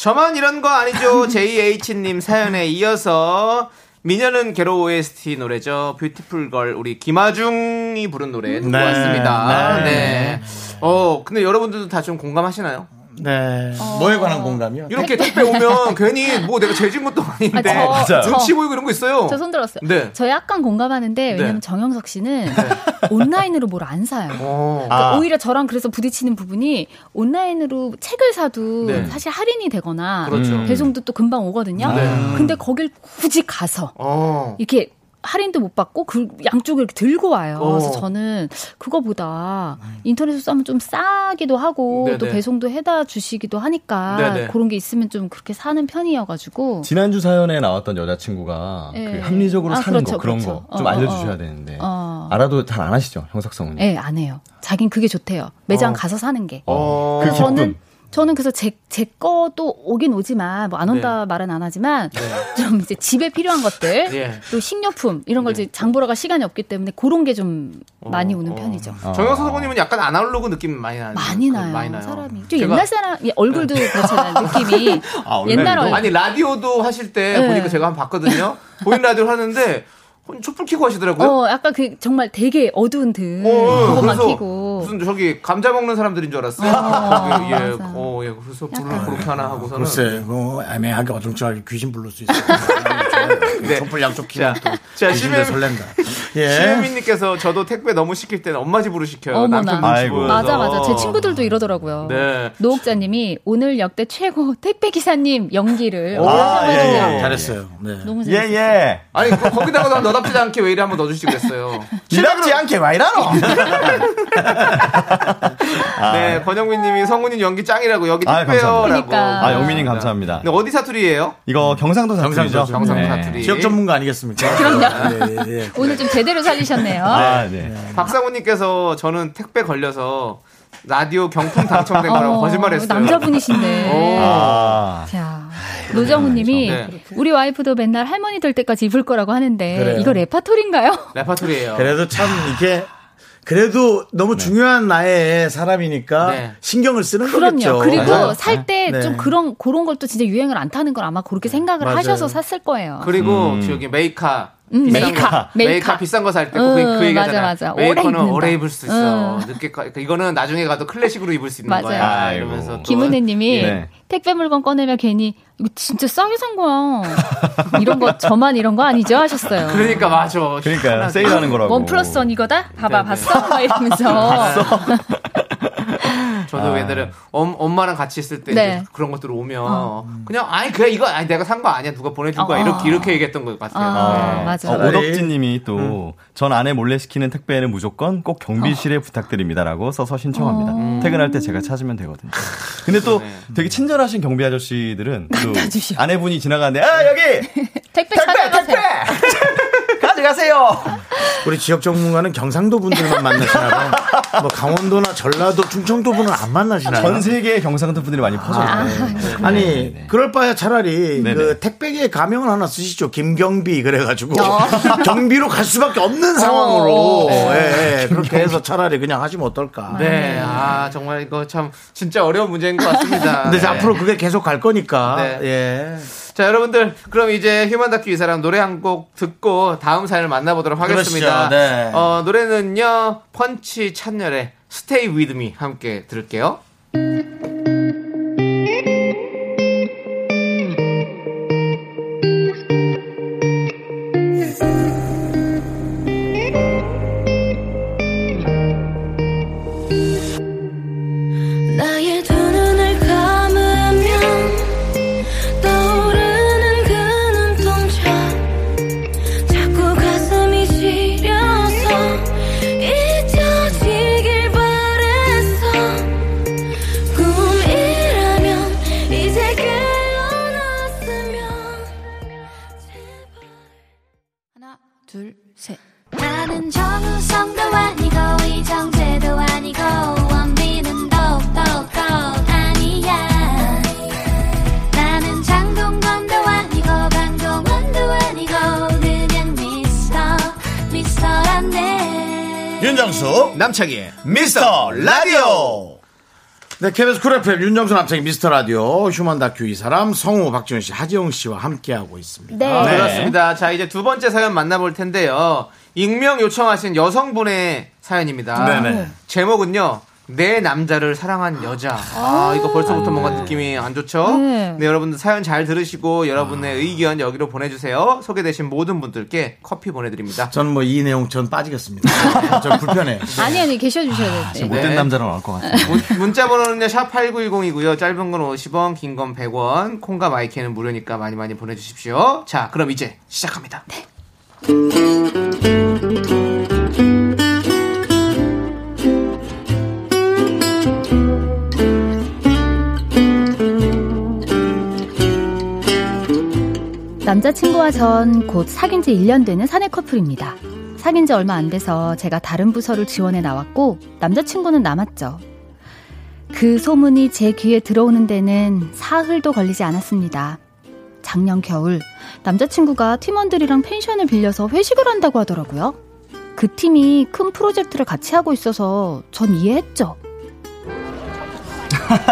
저만 이런 거 아니죠. JH님 사연에 이어서 미녀는 괴로 OST 노래죠. 뷰티풀 걸 우리 김아중이 부른 노래 듣고 네, 왔습니다. 네. 네. 어, 근데 여러분들도 다 좀 공감하시나요? 네. 뭐에 관한 공감이요? 이렇게 택배 오면 괜히 뭐 내가 재진 것도 아닌데 아, 저- 눈치 저- 보이고 이런 거 있어요. 저 손 들었어요. 네. 저 약간 공감하는데 왜냐면 네. 정영석 씨는 온라인으로 뭘 안 사요. 어. 그러니까 아. 오히려 저랑 그래서 부딪히는 부분이 온라인으로 책을 사도 네. 사실 할인이 되거나 그렇죠. 음. 배송도 또 금방 오거든요. 네. 근데 거길 굳이 가서 어. 이렇게 할인도 못 받고 그 양쪽을 이렇게 들고 와요. 어. 그래서 저는 그거보다 인터넷에서 싸면 좀 싸기도 하고 네네. 또 배송도 해다 주시기도 하니까 네네. 그런 게 있으면 좀 그렇게 사는 편이어가지고 지난주 사연에 나왔던 여자친구가 예. 그 합리적으로 아, 사는 그렇죠, 거 그런 그렇죠. 거좀 어, 어, 알려주셔야 어. 되는데 어. 알아도 잘 안 하시죠 형석성은. 예, 안 해요. 자긴 그게 좋대요. 매장 어. 가서 사는 게. 어. 그 저는. 저는 그래서 제, 제 거도 오긴 오지만 뭐 안 온다 말은 안 하지만 좀 이제 집에 필요한 것들 예. 또 식료품 이런 걸 이제 장 보러 갈 시간이 없기 때문에 그런 게 좀 많이 오는 편이죠. 정영석 사모님은 약간 아날로그 느낌 많이 나요. 많이 나요, 많이 나요. 사람이. 좀 제가- 옛날 사람, 예, 얼굴도 그렇잖아요, 느낌이. 아, 옛날 얼굴. 아니 라디오도 하실 때 네. 보니까 제가 한번 봤거든요. 보인 라디오 하는데 촛불 켜고 하시더라고요. 어, 약간 그 정말 되게 어두운 등 어, 그것만 그래서 켜고. 무슨 저기 감자 먹는 사람들인 줄 알았어요. 어, 예, 맞아. 어, 예, 그래서 불을 그렇게 하나 하고서는 글쎄, 뭐 애매하게 어중쩡하게 귀신 부를 수 있어요. 네. 촛불 양쪽 키면 또 자, 귀신들 심해- 설렌다. 예. 시우민님께서 저도 택배 너무 시킬 때는 엄마 집으로 시켜요. 어머나. 남편 아이고. 맞아, 맞아. 제 친구들도 이러더라고요. 네. 노옥자님이 오늘 역대 최고 택배 기사님 연기를 오, 올려주세요. 예, 예. 잘했어요. 네. 너무 예 재밌었어요. 예. 아니 그- 거기다가 너답지 않게 왜 이래 한번 넣어주시지 그랬어요. 시답지 않게 와 이러노? 네, 권영민님이 성훈님 연기 짱이라고 여기 아, 택배요라고. 그러니까. 아 영민님 감사합니다. 네, 어디 사투리예요? 이거 경상도 사투리죠. 경상도, 경상도 네. 사투리. 지역 전문가 아니겠습니까? 그럼요. 네, 예, 예. 오늘 좀 제대로 살리셨네요. 아 네. 박상훈님께서 저는 택배 걸려서 라디오 경품 당첨된 거라고 어, 거짓말했어요. 남자분이신데. 오. 아. 자, 노정우님이 네. 우리 와이프도 맨날 할머니 될 때까지 입을 거라고 하는데 그래요. 이거 레파토리인가요? 레파토리예요. 그래도 참 이게 그래도 너무 중요한 나의 사람이니까 네. 신경을 쓰는 그럼요. 거겠죠. 그리고 맞아요. 살때 네. 좀 그런 그런 걸 또 진짜 유행을 안 타는 걸 아마 그렇게 생각을 맞아요. 하셔서 샀을 거예요. 그리고 저기 메이카 음, 비싼 메이카, 거, 메이카. 메이카 비싼 거 살 때 그, 음, 그 맞아, 얘기하잖아. 맞아. 오래 메이커는 입는다. 오래 입을 수 있어. 음. 늦게 가- 그러니까 이거는 나중에 가도 클래식으로 입을 수 있는 맞아요. 거야. 아이고. 이러면서 또 김은혜님이 네. 택배 물건 꺼내면 괜히 이거 진짜 싸게 산 거야. 이런 거 저만 이런 거 아니죠 하셨어요. 그러니까 맞아. 그러니까 세일하는 거라고. 원 플러스 원 이거다? 봐봐 네, 네. 봤어? 막 이러면서 저도 옛날에 엄, 엄마랑 같이 있을 때 네. 이제 그런 것들 오면 그냥 아니 그래 이거 아니 내가 산 거 아니야 누가 보내준 거야 어. 이렇게 이렇게 얘기했던 것 같아요. 아, 네. 맞아. 어, 오덕진님이 또전 아내 몰래 시키는 택배는 무조건 꼭 경비실에 부탁드립니다라고 써서 신청합니다. 퇴근할 때 제가 찾으면 되거든요. 근데 또 네. 되게 친절하신 경비 아저씨들은 또. 아내분이 지나가는데 아 여기 택배 찾아가세요. 가져가세요. 우리 지역 전문가는 경상도 분들만 만나시나 봐요. 뭐 강원도나 전라도, 충청도 분은 안 만나시나요? 전 세계 경상도 분들이 많이 퍼져 아, 있어요. 아니 그럴 바에 차라리 네네. 그 택배계 가명을 하나 쓰시죠 김경비 그래가지고 어. 경비로 갈 수밖에 없는 상황으로 네. 예, 예, 그렇게 해서 차라리 그냥 하시면 어떨까 네, 아 정말 이거 참 진짜 어려운 문제인 것 같습니다. 근데 네. 앞으로 그게 계속 갈 거니까 네. 예. 자 여러분들 그럼 이제 휴먼 다큐 이 사람 노래 한 곡 듣고 다음 사연을 만나보도록 하겠습니다. 그러시죠, 네. 어, 노래는요 펀치 찬열의 Stay With Me 함께 들을게요. 네, KBS 쿨 FM 윤정수 남창희 미스터 라디오 휴먼 다큐 이 사람 성우 박지훈 씨 하지영 씨와 함께하고 있습니다 네. 아, 그렇습니다. 자 이제 두 번째 사연 만나볼 텐데요. 익명 요청하신 여성분의 사연입니다. 네네. 제목은요 내 남자를 사랑한 여자. 아, 이거 벌써부터 뭔가 느낌이 안 좋죠? 네. 네, 여러분들 사연 잘 들으시고 여러분의 의견 여기로 보내주세요. 소개되신 모든 분들께 커피 보내드립니다. 저는 뭐 이 내용 전 빠지겠습니다. 저 불편해요. 아니, 아니, 계셔 주셔야 돼. 못된 남자로 나올 것 같아요. 문, 문자 번호는요, 샵8910이고요. 짧은 건 50원, 긴 건 100원. 콩과 마이크는 무료니까 많이 많이 보내주십시오. 자, 그럼 이제 시작합니다. 남자친구와 전 곧 사귄 지 1년 되는 사내 커플입니다. 사귄 지 얼마 안 돼서 제가 다른 부서를 지원해 나왔고 남자친구는 남았죠. 그 소문이 제 귀에 들어오는 데는 사흘도 걸리지 않았습니다. 작년 겨울 남자친구가 팀원들이랑 펜션을 빌려서 회식을 한다고 하더라고요. 그 팀이 큰 프로젝트를 같이 하고 있어서 전 이해했죠.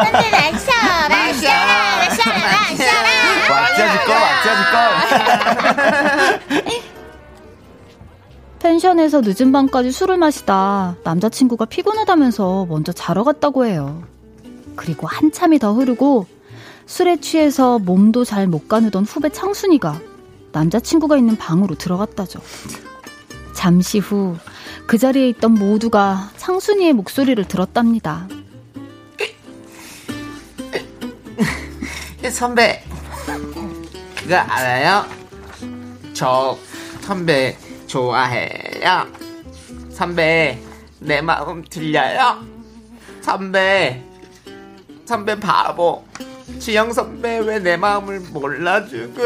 왁자 지껄 왁자지껄 펜션에서 늦은 밤까지 술을 마시다 남자친구가 피곤하다면서 먼저 자러 갔다고 해요. 그리고 한참이 더 흐르고 술에 취해서 몸도 잘 못 가누던 후배 창순이가 남자친구가 있는 방으로 들어갔다죠. 잠시 후 그 자리에 있던 모두가 창순이의 목소리를 들었답니다. 선배, 그거 알아요? 저 선배 좋아해요. 선배, 내 마음 들려요? 선배, 선배 바보. 지영 선배 왜 내 마음을 몰라주고?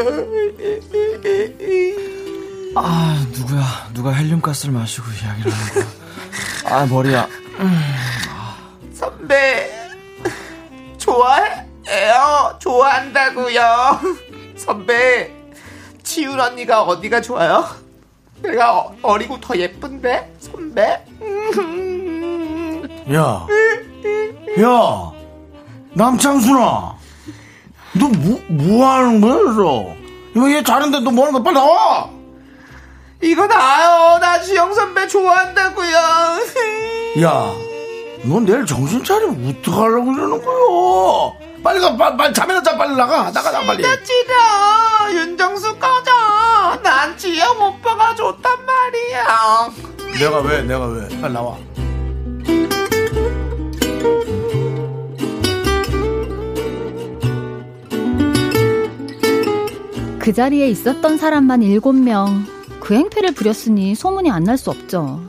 아, 누구야? 누가 헬륨가스를 마시고 이야기를 하는 거야? 아, 머리야. 선배, 좋아해요. 좋아한다고요. 선배, 지훈 언니가 어디가 좋아요? 내가 어- 어리고 더 예쁜데? 선배? 야, 야, 남창순아, 너 뭐, 뭐 하는 거야, 너? 이거 얘 자는데 너 뭐 하는 거야? 빨리 나와! 이거 나요. 나 지영 선배 좋아한다고요. 야, 너 내일 정신 차리면 어떡하려고 그러는 거야? 빨리 가, 빨리, 빨리 잠이나 자, 빨리 나가. 나가, 나 빨리. 진짜 찌려. 윤정수 꺼져. 난 지영 오빠가 좋단 말이야. 내가 왜, 내가 왜? 빨리 나와. 그 자리에 있었던 사람만 7명. 그 행패를 부렸으니 소문이 안 날 수 없죠.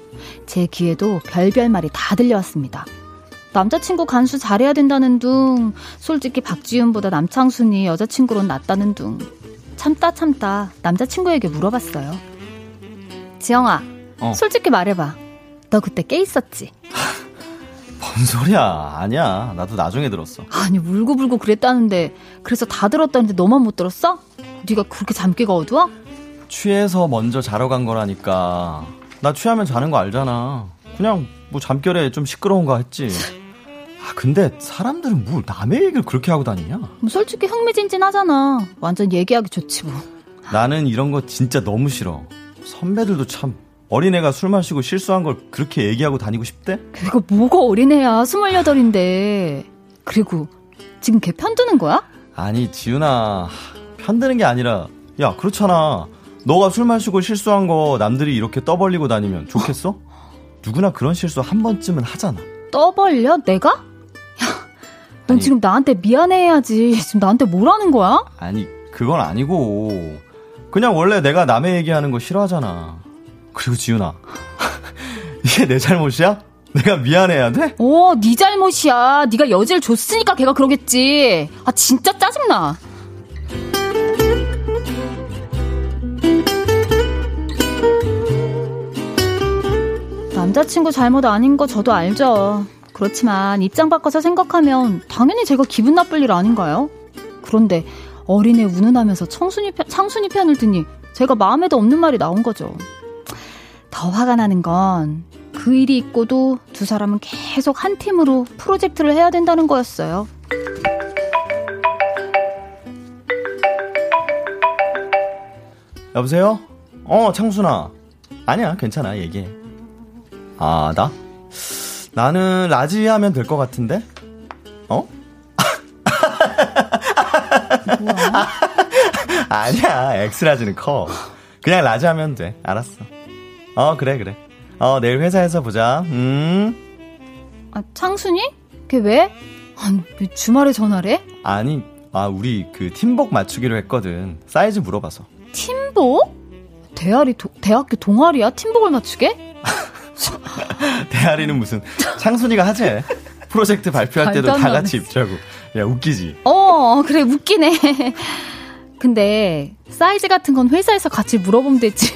제 귀에도 별별 말이 다 들려왔습니다. 남자친구 간수 잘해야 된다는 둥, 솔직히 박지윤보다 남창순이 여자친구로는 낫다는 둥. 참다 참다 남자친구에게 물어봤어요. 지영아, 어. 솔직히 말해봐. 너 그때 깨 있었지? 뭔 소리야? 아니야. 나도 나중에 들었어. 아니 울고불고 그랬다는데 그래서 다 들었다는데 너만 못 들었어? 네가 그렇게 잠기가 어두워? 취해서 먼저 자러 간 거라니까. 나 취하면 자는 거 알잖아. 그냥 뭐 잠결에 좀 시끄러운가 했지. 아, 근데 사람들은 뭘 남의 얘기를 그렇게 하고 다니냐? 뭐 솔직히 흥미진진하잖아. 완전 얘기하기 좋지 뭐. 나는 이런 거 진짜 너무 싫어. 선배들도 참 어린애가 술 마시고 실수한 걸 그렇게 얘기하고 다니고 싶대? 그리고 뭐가 어린애야 스물여덟인데. 그리고 지금 걔 편드는 거야? 아니 지윤아 편드는 게 아니라 야 그렇잖아 너가 술 마시고 실수한 거 남들이 이렇게 떠벌리고 다니면 좋겠어? 누구나 그런 실수 한 번쯤은 하잖아 떠벌려? 내가? 야, 넌 지금 나한테 미안해야지. 지금 나한테 뭐라는 거야? 아니 그건 아니고 그냥 원래 내가 남의 얘기하는 거 싫어하잖아 그리고 지윤아 이게 내 잘못이야? 내가 미안해야 돼? 어, 네 잘못이야. 네가 여지를 줬으니까 걔가 그러겠지. 아, 진짜 짜증나. 남자친구 잘못 아닌 거 저도 알죠. 그렇지만 입장 바꿔서 생각하면 당연히 제가 기분 나쁠 일 아닌가요? 그런데 어린애 운운하면서 청순이 편, 창순이 편을 드니 제가 마음에도 없는 말이 나온 거죠. 더 화가 나는 건 그 일이 있고도 두 사람은 계속 한 팀으로 프로젝트를 해야 된다는 거였어요. 여보세요? 어, 창순아. 아니야, 괜찮아, 얘기해. 아, 나? 나는 large 하면 될 것 같은데? 어? 아니야, X-large는 커. 그냥 large 하면 돼. 알았어. 어, 그래, 그래. 어, 내일 회사에서 보자. 음. 아, 창순이? 걔 왜? 아니, 왜 주말에 전화래? 아니, 아, 우리 그 팀복 맞추기로 했거든. 사이즈 물어봐서. 팀복? 대학이 도, 대학교 동아리야? 팀복을 맞추게? 동아리는 무슨 창순이가 하재. 프로젝트 발표할 때도 다. 같이 입자고. 야, 웃기지? 어, 그래, 웃기네. 근데, 사이즈 같은 건 회사에서 같이 물어보면 되지.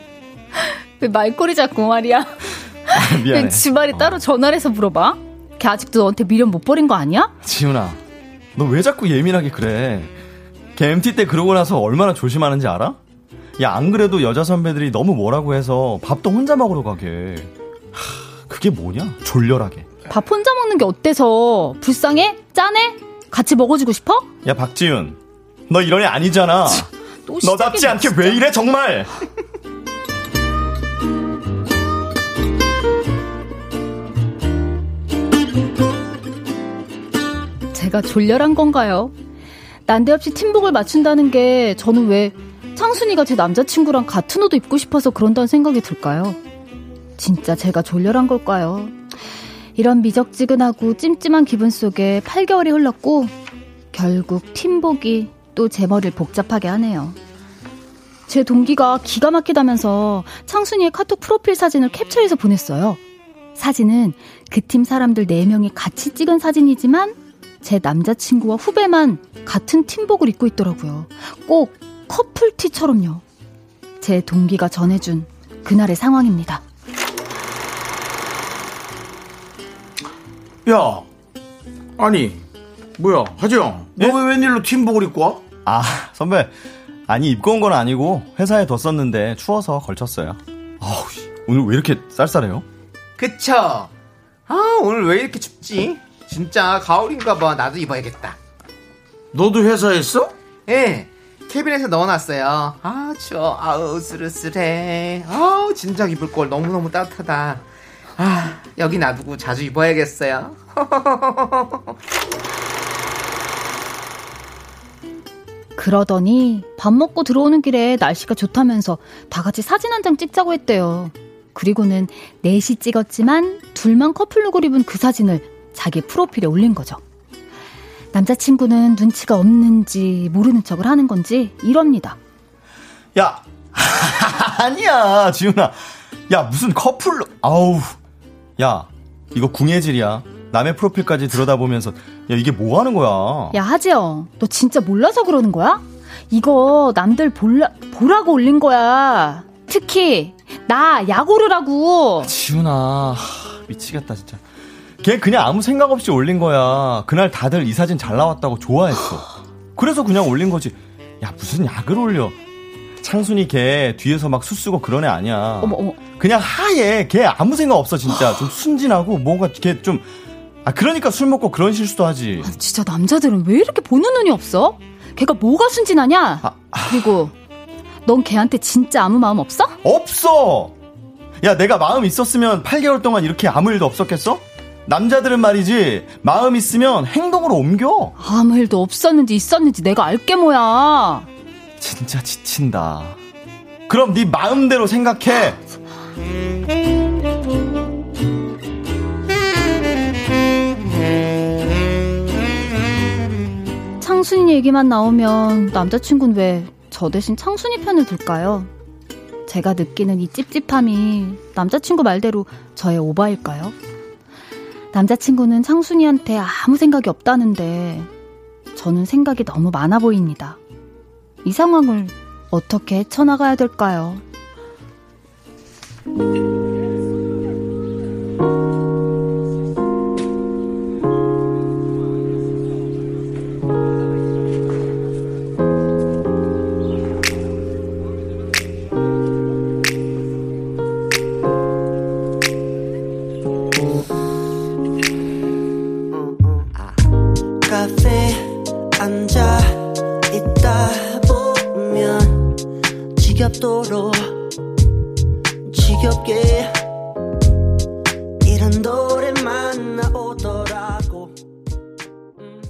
왜 말꼬리 잡고 말이야? 미안해. 그냥 주말에 따로 전화를 해서 물어봐. 걔 아직도 너한테 미련 못 버린 거 아니야? 지훈아, 너 왜 자꾸 예민하게 그래? 걔 MT 때 그러고 나서 얼마나 조심하는지 알아? 야, 안 그래도 여자 선배들이 너무 뭐라고 해서 밥도 혼자 먹으러 가게. 하, 그게 뭐냐? 졸렬하게. 밥 혼자 먹는 게 어때서? 불쌍해? 짠해? 같이 먹어주고 싶어? 야, 박지훈. 너 이런 애 아니잖아. 또 너답지 않게 진짜. 왜 이래, 정말! 제가 졸렬한 건가요? 난데없이 팀복을 맞춘다는 게 저는 왜 창순이가 제 남자친구랑 같은 옷도 입고 싶어서 그런다는 생각이 들까요? 진짜 제가 졸렬한 걸까요? 이런 미적지근하고 찜찜한 기분 속에 8개월이 흘렀고 결국 팀복이 또 제 머리를 복잡하게 하네요. 제 동기가 기가 막히다면서 창순이의 카톡 프로필 사진을 캡처해서 보냈어요. 사진은 그 팀 사람들 4명이 같이 찍은 사진이지만 제 남자친구와 후배만 같은 팀복을 입고 있더라고요. 꼭 커플티처럼요. 제 동기가 전해준 그날의 상황입니다. 야, 아니, 뭐야, 하지영, 너왜 웬일로 팀복을 입고 와? 아, 선배. 아니, 입고 온 건 아니고 회사에 뒀었는데 추워서 걸쳤어요. 아우, 오늘 왜 이렇게 쌀쌀해요? 그쵸? 아, 오늘 왜 이렇게 춥지? 진짜 가을인가 봐. 나도 입어야겠다. 너도 회사에 있어? 예. 캐빈에서 넣어놨어요. 아, 추워. 아우, 쓰르쓰레. 아우, 진작 입을 걸. 너무너무 따뜻하다. 아, 여기 놔두고 자주 입어야겠어요. 그러더니 밥 먹고 들어오는 길에 날씨가 좋다면서 다 같이 사진 한 장 찍자고 했대요. 그리고는 넷이 찍었지만 둘만 커플룩을 입은 그 사진을 자기 프로필에 올린 거죠. 남자친구는 눈치가 없는지 모르는 척을 하는 건지 이럽니다. 야, 아니야, 지훈아. 야, 무슨 커플로, 아우. 야, 이거 궁예질이야. 남의 프로필까지 들여다보면서, 야, 이게 뭐 하는 거야? 야 하지영, 너 진짜 몰라서 그러는 거야? 이거 남들 볼라, 보라고 올린 거야. 특히 나 야구르라고. 지훈아, 하, 미치겠다, 진짜. 걔 그냥 아무 생각 없이 올린 거야. 그날 다들 이 사진 잘 나왔다고 좋아했어. 그래서 그냥 올린 거지. 야, 무슨 약을 올려. 창순이 걔 뒤에서 막 수쓰고 그런 애 아니야. 어머 어머. 그냥 하얘. 걔 아무 생각 없어, 진짜. 좀 순진하고 뭔가 걔 좀. 아, 그러니까 술 먹고 그런 실수도 하지. 진짜 남자들은 왜 이렇게 보는 눈이 없어? 걔가 뭐가 순진하냐? 그리고 넌 걔한테 진짜 아무 마음 없어? 없어! 야, 내가 마음 있었으면 8개월 동안 이렇게 아무 일도 없었겠어? 남자들은 말이지, 마음 있으면 행동으로 옮겨. 아무 일도 없었는지 있었는지 내가 알게 뭐야. 진짜 지친다. 그럼 네 마음대로 생각해. 창순이 얘기만 나오면 남자친구는 왜 저 대신 창순이 편을 들까요? 제가 느끼는 이 찝찝함이 남자친구 말대로 저의 오바일까요? 남자친구는 창순이한테 아무 생각이 없다는데 저는 생각이 너무 많아 보입니다. 이 상황을 어떻게 헤쳐나가야 될까요? 되도록 지겹게 이런 노래만 나오더라고 음.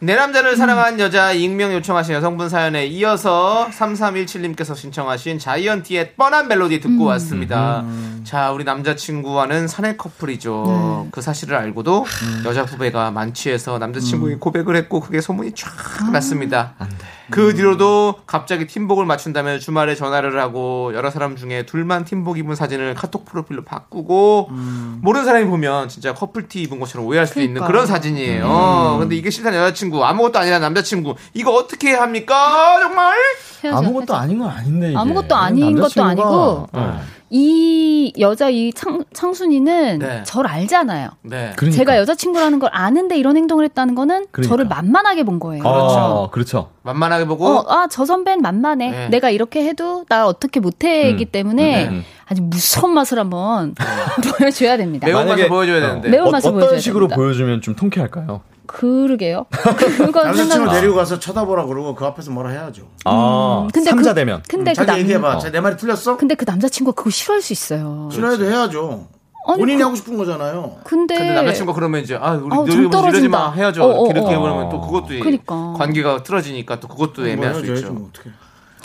내 남자를 사랑한 여자 익명 요청하신 여성분 사연에 이어서 3317님께서 신청하신 자이언티의 뻔한 멜로디 듣고 음. 왔습니다. 음. 자, 우리 남자친구와는 사내 커플이죠. 네. 그 사실을 알고도 여자 후배가 만취해서 남자친구의 고백을 했고 그게 소문이 쫙 아. 났습니다. 안 돼. 그 뒤로도 갑자기 팀복을 맞춘다며 주말에 전화를 하고 여러 사람 중에 둘만 팀복 입은 사진을 카톡 프로필로 바꾸고 모르는 사람이 보면 진짜 커플티 입은 것처럼 오해할 수도 있는 그러니까. 그런 사진이에요. 근데 이게 싫다는 여자친구 아무것도 아니라 남자친구 이거 어떻게 해야 합니까 정말? 아무것도 아닌 건 아닌데 이게. 아무것도 아닌 것도 남자친구가- 아니고 네. 이 여자 이 창, 창순이는 네. 저를 알잖아요. 네. 그러니까. 제가 여자친구라는 걸 아는데 이런 행동을 했다는 거는 그러니까. 저를 만만하게 본 거예요. 그렇죠. 그렇죠. 만만하게 보고 어, 아, 저 선배는 만만해. 네. 내가 이렇게 해도 나 어떻게 못해이기 음. 때문에 네. 아주 무서운 맛을 한번 보여줘야 됩니다. 매운 맛을 보여줘야 어. 되는데 매운 어, 맛을 어떤 보여줘야 식으로 됩니다. 보여주면 좀 통쾌할까요? 그러게요. 그건 남자친구. 데리고 가서 쳐다보라 그러고 그 앞에서 뭐라 해야죠. 아, 근데 삼자 그- 되면. 근데 그 자기 남, 얘기해봐. 어. 자, 내 말이 틀렸어? 근데 그 남자친구가 그거 싫어할 수 있어요. 싫어해도 해야죠. 아니, 본인이 그- 하고 싶은 거잖아요. 근데, 근데 남자친구가 그러면 이제 아 우리 너좀 이러지 떨어진다. 마 헤어져 어, 어, 이렇게 어. 해버리면 또 그것도 그러니까. 관계가 틀어지니까 또 그것도 애매할 수뭐 해야죠, 있죠. 뭐 어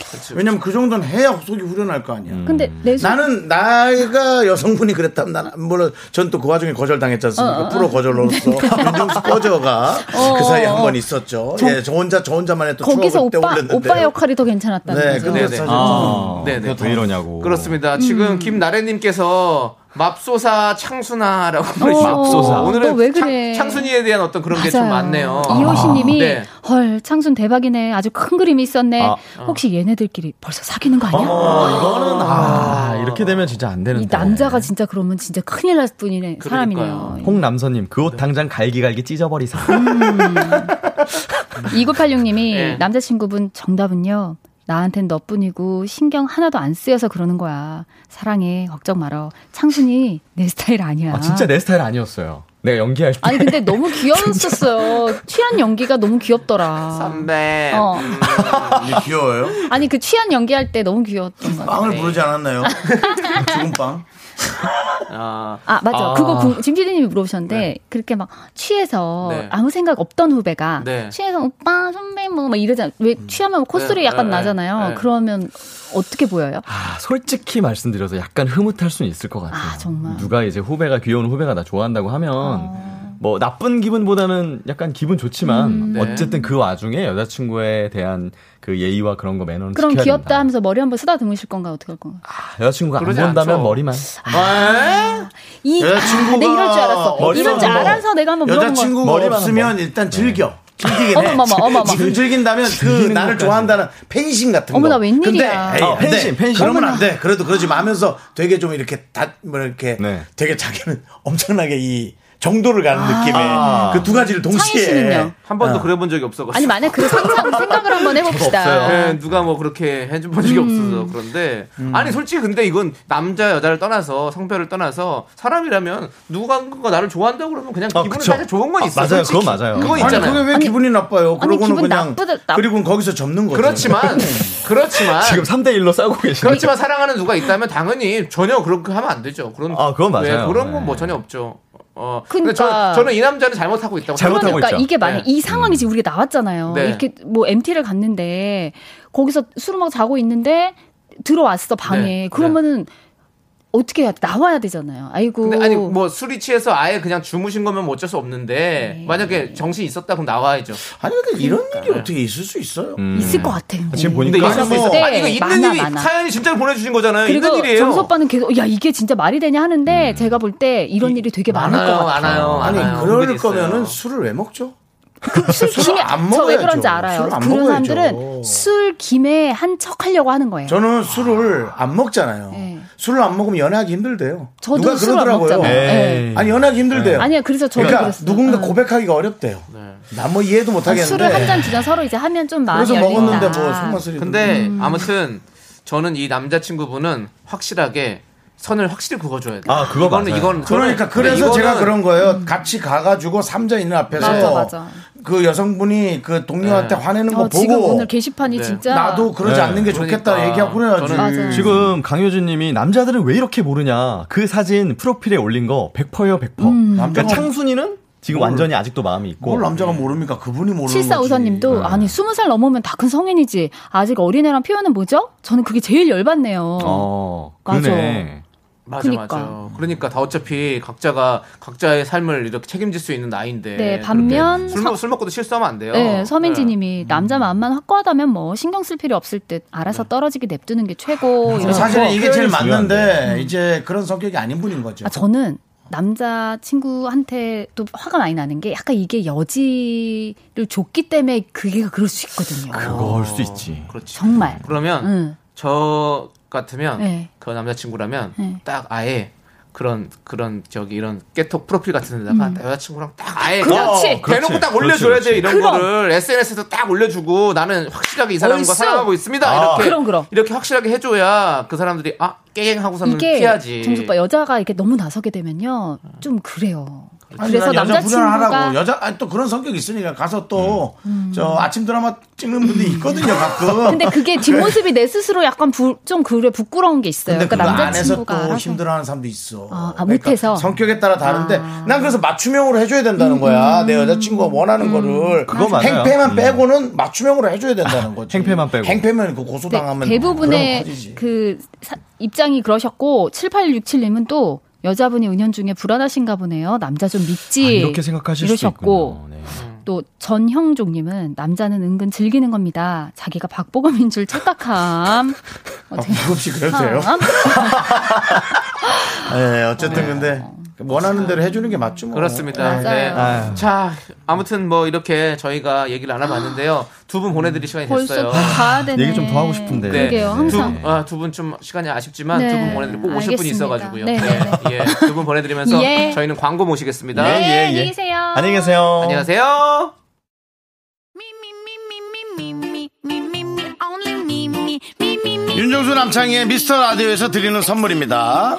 떡해. 왜냐면 그 정도는 해야 속이 후련할 거 아니야. 근데 내 속- 나는 나가 여성분이 그랬다면 나는 물론 전 또 그 와중에 거절당했지 않습니까? 어, 어, 프로 거절로서 윤정수 꺼져가 어, 그 사이에 어, 한번 어. 있었죠. 정- 예, 저 혼자 저 혼자만의 또 거기서 오빠 올렸는데 오빠 역할이 더 괜찮았다는 네, 거죠. 네네. 사실 아, 네네. 왜 이러냐고. 그렇습니다. 음. 지금 김나래님께서 맙소사 창순아라고 어, 부르시죠. 맙소사. 오늘은 너왜 그래? 창, 순이에 대한 어떤 그런 게 좀 많네요. 이호신님이 네. 헐 창순 대박이네. 아주 큰 그림이 있었네. 아. 혹시 얘네들끼리 벌써 사귀는 거 아니야? 어머, 이거는 아, 이렇게 되면 진짜 안 되는데. 이 남자가 진짜 그러면 진짜 큰일 날 뿐이네 사람이네요. 홍남선님 그 옷 당장 갈기갈기 찢어버리사. 2986님이 네. 남자친구분 정답은요. 나한텐 너뿐이고 신경 하나도 안 쓰여서 그러는 거야. 사랑해. 걱정 말어. 창순이 내 스타일 아니야. 아, 진짜 내 스타일 아니었어요. 내가 연기할 때. 아니 근데 너무 귀여웠었어요. 취한 연기가 너무 귀엽더라. 선배. 어. 이게 귀여워요. 아니 그 취한 연기할 때 너무 귀여웠던 것 같아요. 빵을 부르지 않았나요? 죽은 빵. 아, 아 맞아. 아. 그거 구- 짐 PD님이 물어보셨는데 그렇게 막 취해서 네. 아무 생각 없던 후배가 네. 취해서 오빠 선배 뭐막 이러잖아. 왜 취하면 콧소리 네, 약간 네, 나잖아요. 네. 그러면 어떻게 보여요? 아, 솔직히 말씀드려서 약간 흐뭇할 수는 있을 것 같아요. 아 정말. 누가 이제 후배가 귀여운 후배가 나 좋아한다고 하면 뭐 나쁜 기분보다는 약간 기분 좋지만 음. 네. 어쨌든 그 와중에 여자친구에 대한 그 예의와 그런 거 매너는 그럼 지켜야 귀엽다 된다. 하면서 머리 한번 쓰다듬으실 건가 어떻게 할 건가? 아, 여자친구가 안 본다면 않죠. 머리만. 아, 이 여자친구가 아, 내 이럴 줄 알았어. 머리만 이럴 줄 알아서 내가 한번 물어본 거야. 여자친구가 머리만 없으면. 일단 즐겨. 즐기긴 해. 어머머머, 어머머. 지금 즐긴다면 그 나를. 좋아한다는 팬심 같은 거. 어머나, 웬일이야. 근데 에이, 어, 안 돼. 팬심, 팬심. 그러면 어머나. 안 돼. 그래도 그러지 마면서 되게 좀 이렇게 다, 뭐 이렇게 네. 되게 자기는 엄청나게 이 정도를 가는 아. 느낌의 그두 가지를 동시에. 창희 한 번도 그래 본 적이 없어가지고. 아니 만약 그 상상 생각을 한번 해봅시다. 네, 누가 뭐 그렇게 해준 본 적이 없어서 그런데 아니 솔직히 근데 이건 남자 여자를 떠나서 성별을 떠나서 사람이라면 누군가 나를 좋아한다 고 그러면 그냥 어, 기분이. 살짝 좋은 건 아, 있어. 맞아요. 솔직히. 그건 맞아요. 그건 아니 있잖아요. 그게 왜 기분이 나빠요? 그러고는 기분 그냥 나쁘다- 나- 그리고 거기서 접는 거죠. 그렇지만 그렇지만 지금 3대 1로 싸우고 계시네요. 그렇지만 사랑하는 누가 있다면 당연히 전혀 그렇게 하면 안 되죠. 그런 아, 그건 맞아요. 네, 그런 건뭐 네. 전혀 없죠. 어, 근데 그러니까. 저, 저는 이 남자는 잘못하고 있다고 잘못하고. 그러니까 있죠. 이게 만약 네. 이 상황이 지금 우리가 나왔잖아요. 네. 이렇게 뭐 MT를 갔는데 거기서 술을 먹고 자고 있는데 들어왔어 방에. 네. 그러면은 어떻게 해야 돼? 나와야 되잖아요. 아이고. 근데 아니 뭐 술이 취해서 아예 그냥 주무신 거면 뭐 어쩔 수 없는데 네. 만약에 정신 이 있었다 그럼 나와야죠. 아니 근데 이런 일이 어떻게 있을 수 있어요? 음. 있을 것 같아. 근데. 지금 근데 보니까 있을 수 뭐- 있어. 네, 아니 이거 있는 많아, 일이 많아. 사연이 진짜로 보내주신 거잖아요. 그리고 있는 일이에요. 정수 오빠는 계속 야 이게 진짜 말이 되냐 하는데 제가 볼 때 이런 일이 되게 많을 것 많아요, 같아요. 많아요. 아니 많아요. 그럴 은근히 있어요. 거면은 술을 왜 먹죠? 술 술을 김에 안저왜 먹어야죠. 그런지 알아요. 술을 안 그런 먹어야죠. 사람들은 술 김에 한 척 하려고 하는 거예요. 저는 술을 안 먹잖아요. 네. 술을 안 먹으면 연애하기 힘들대요. 저도 누가 그러더라고요. 먹잖아요. 네. 아니 연애하기 힘들대요. 아니요, 그래서 저도 그러니까 그랬어요. 누군가 응. 고백하기가 어렵대요. 나뭐 이해도 못 하겠는데. 술을 한 잔 두잔 서로 이제 하면 좀 마음이 그래서 열린다. 먹었는데 뭐 손맛을 근데 음. 아무튼 저는 이 남자친구분은 확실하게 선을 확실히 그어줘야 돼. 아, 그거 이거는 맞아요. 이건 그러니까 그래서 이거는 제가 그런 거예요. 같이 가가지고 삼자 있는 앞에서 맞아, 맞아. 그 여성분이 그 동료한테 네. 화내는 거 어, 지금 보고 오늘 게시판이 네. 진짜 나도 그러지 네. 않는 게 좋겠다 그러니까. 얘기하고 그래야지. 지금 강효준 님이 남자들은 왜 이렇게 모르냐. 그 사진 프로필에 올린 거 100%요, 100%. 음. 그러니까 창순이는 지금 뭘- 완전히 아직도 마음이 있고. 뭘 남자가 모릅니까? 그분이 모르는 거지. 7454님도 아니 20살 넘으면 다 큰 성인이지 아직 어린애란 표현은 뭐죠? 저는 그게 제일 열받네요. 어, 맞아. 그러네. 맞아 그니까. 맞아. 그러니까 다 어차피 각자가 각자의 삶을 이렇게 책임질 수 있는 나이인데. 네, 반면 그럴 때 술, 먹- 술 먹고도 실수하면 안 돼요. 네, 서민지님이 남자 마음만 확고하다면 뭐 신경 쓸 필요 없을 듯 알아서 떨어지게 냅두는 게 최고. 이러고. 사실은 이게 제일 맞는데 중요한데. 이제 그런 성격이 아닌 분인 거죠. 아, 저는 남자 친구한테 또 화가 많이 나는 게 약간 이게 여지를 줬기 때문에 그게 그럴 수 있거든요. 그걸 수 있지. 그렇지. 정말. 그러면 응. 저 같으면 네. 그 남자친구라면 네. 딱 아예 그런 그런 저기 이런 깨톡 프로필 같은 데다가 음. 여자친구랑 딱 아예 그렇지. 그냥 대놓고. 딱 올려줘야 그렇지, 돼 이런 그럼. 거를 SNS에서 딱 올려주고 나는 확실하게 이 사람과. 사랑하고 있습니다 아. 이렇게 그럼, 그럼. 이렇게 확실하게 해줘야 그 사람들이 아 깨갱하고서는 피하지. 정수빠 여자가 이렇게 너무 나서게 되면요 좀 그래요. 아니, 그래서 남자친구가 여자 아니, 또 그런 성격 이 있으니까 가서 또저 아침 드라마 찍는 분들 있거든요 가끔. 음. 근데 그게 뒷모습이 내 스스로 약간 부, 좀 그래 부끄러운 게 있어요. 그러니까 그 안에서 또 남자친구가. 힘들어하는 사람도 있어. 아, 아, 못해서? 성격에 따라 다른데 아. 난 그래서 맞춤형으로 해줘야 된다는 음, 거야. 내 여자친구가 원하는 거를 그거 맞아요. 행패만 음. 빼고는 맞춤형으로 해줘야 된다는 거지. 행패만 빼고. 행패면 그 고소당하면 대, 부분 그럼 의 커지지. 그 사- 입장이 그러셨고 7867님은 또 여자분이 은연 중에 불안하신가 보네요. 남자 좀 믿지. 아, 이렇게 생각하실 이러셨고. 네. 또 전형종님은 남자는 은근 즐기는 겁니다. 자기가 박보검인 줄 착각함. 어, 아, 그래도 돼요? 참. 네, 어쨌든 근데 원하는 대로 해주는 게 맞죠. 뭐. 그렇습니다. 네. 아유. 자, 아무튼 뭐 이렇게 저희가 얘기를 나눠봤는데요. 두 분 보내드릴 시간이 됐어요. 가야 되네. 얘기 좀 더 하고 싶은데. 그러게요. 항상. 두분 좀 시간이 아쉽지만 네, 두분 보내드리고 꼭 오실 분이. 있어가지고요. 네, 네, 예, 두 분 보내드리면서 예. 저희는 광고 모시겠습니다. 네, 예, 예. 안녕히 계세요. 안녕히 계세요. 안녕하세요. 윤정수 남창희의 미스터 라디오에서 드리는 선물입니다.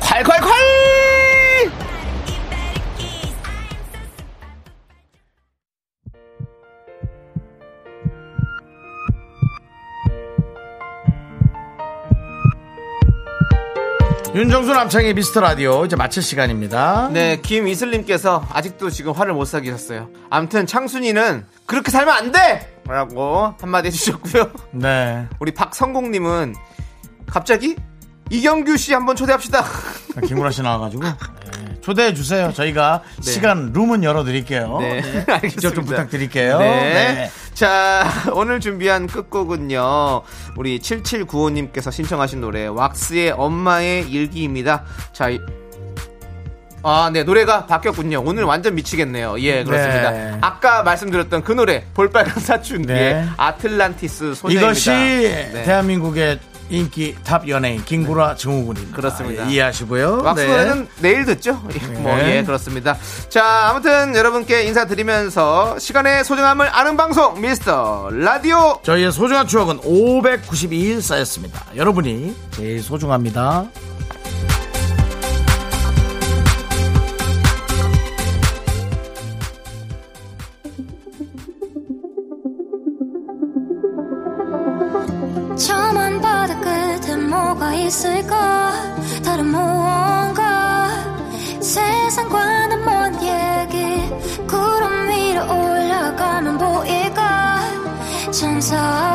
콸콸콸! 윤정수 남창희 미스터 라디오 이제 마칠 시간입니다. 네, 김이슬님께서 아직도 지금 화를 못 사기셨어요. 암튼 창순이는 그렇게 살면 안 돼! 라고 한마디 해주셨고요. 네. 우리 박성공님은 갑자기 이경규 씨 한번 초대합시다. 김구라 씨 나와가지고 네, 초대해 주세요. 저희가 시간 룸은 열어드릴게요. 네, 네. 알겠습니다. 좀 부탁드릴게요. 네. 네. 자, 오늘 준비한 끝곡은요. 우리 7795님께서 신청하신 노래 왁스의 엄마의 일기입니다. 자, 이- 아, 네, 노래가 바뀌었군요. 오늘 완전 미치겠네요. 예, 그렇습니다. 네. 아까 말씀드렸던 그 노래, 볼빨간 사춘기의 네. 아틀란티스 소녀입니다. 이것이 네. 대한민국의 인기 탑 연예인 김구라 증후군입니다. 그렇습니다. 예, 이해하시고요. 왁스 네. 노래는 내일 듣죠? 예, 뭐, 네. 예, 그렇습니다. 자, 아무튼 여러분께 인사드리면서 시간의 소중함을 아는 방송, 미스터 라디오. 저희의 소중한 추억은 592일 쌓였습니다. 여러분이 제일 소중합니다. 있을까? 다른 무언가? 세상과는 먼 얘기? 구름 위로 올라가면 보일까? 천사와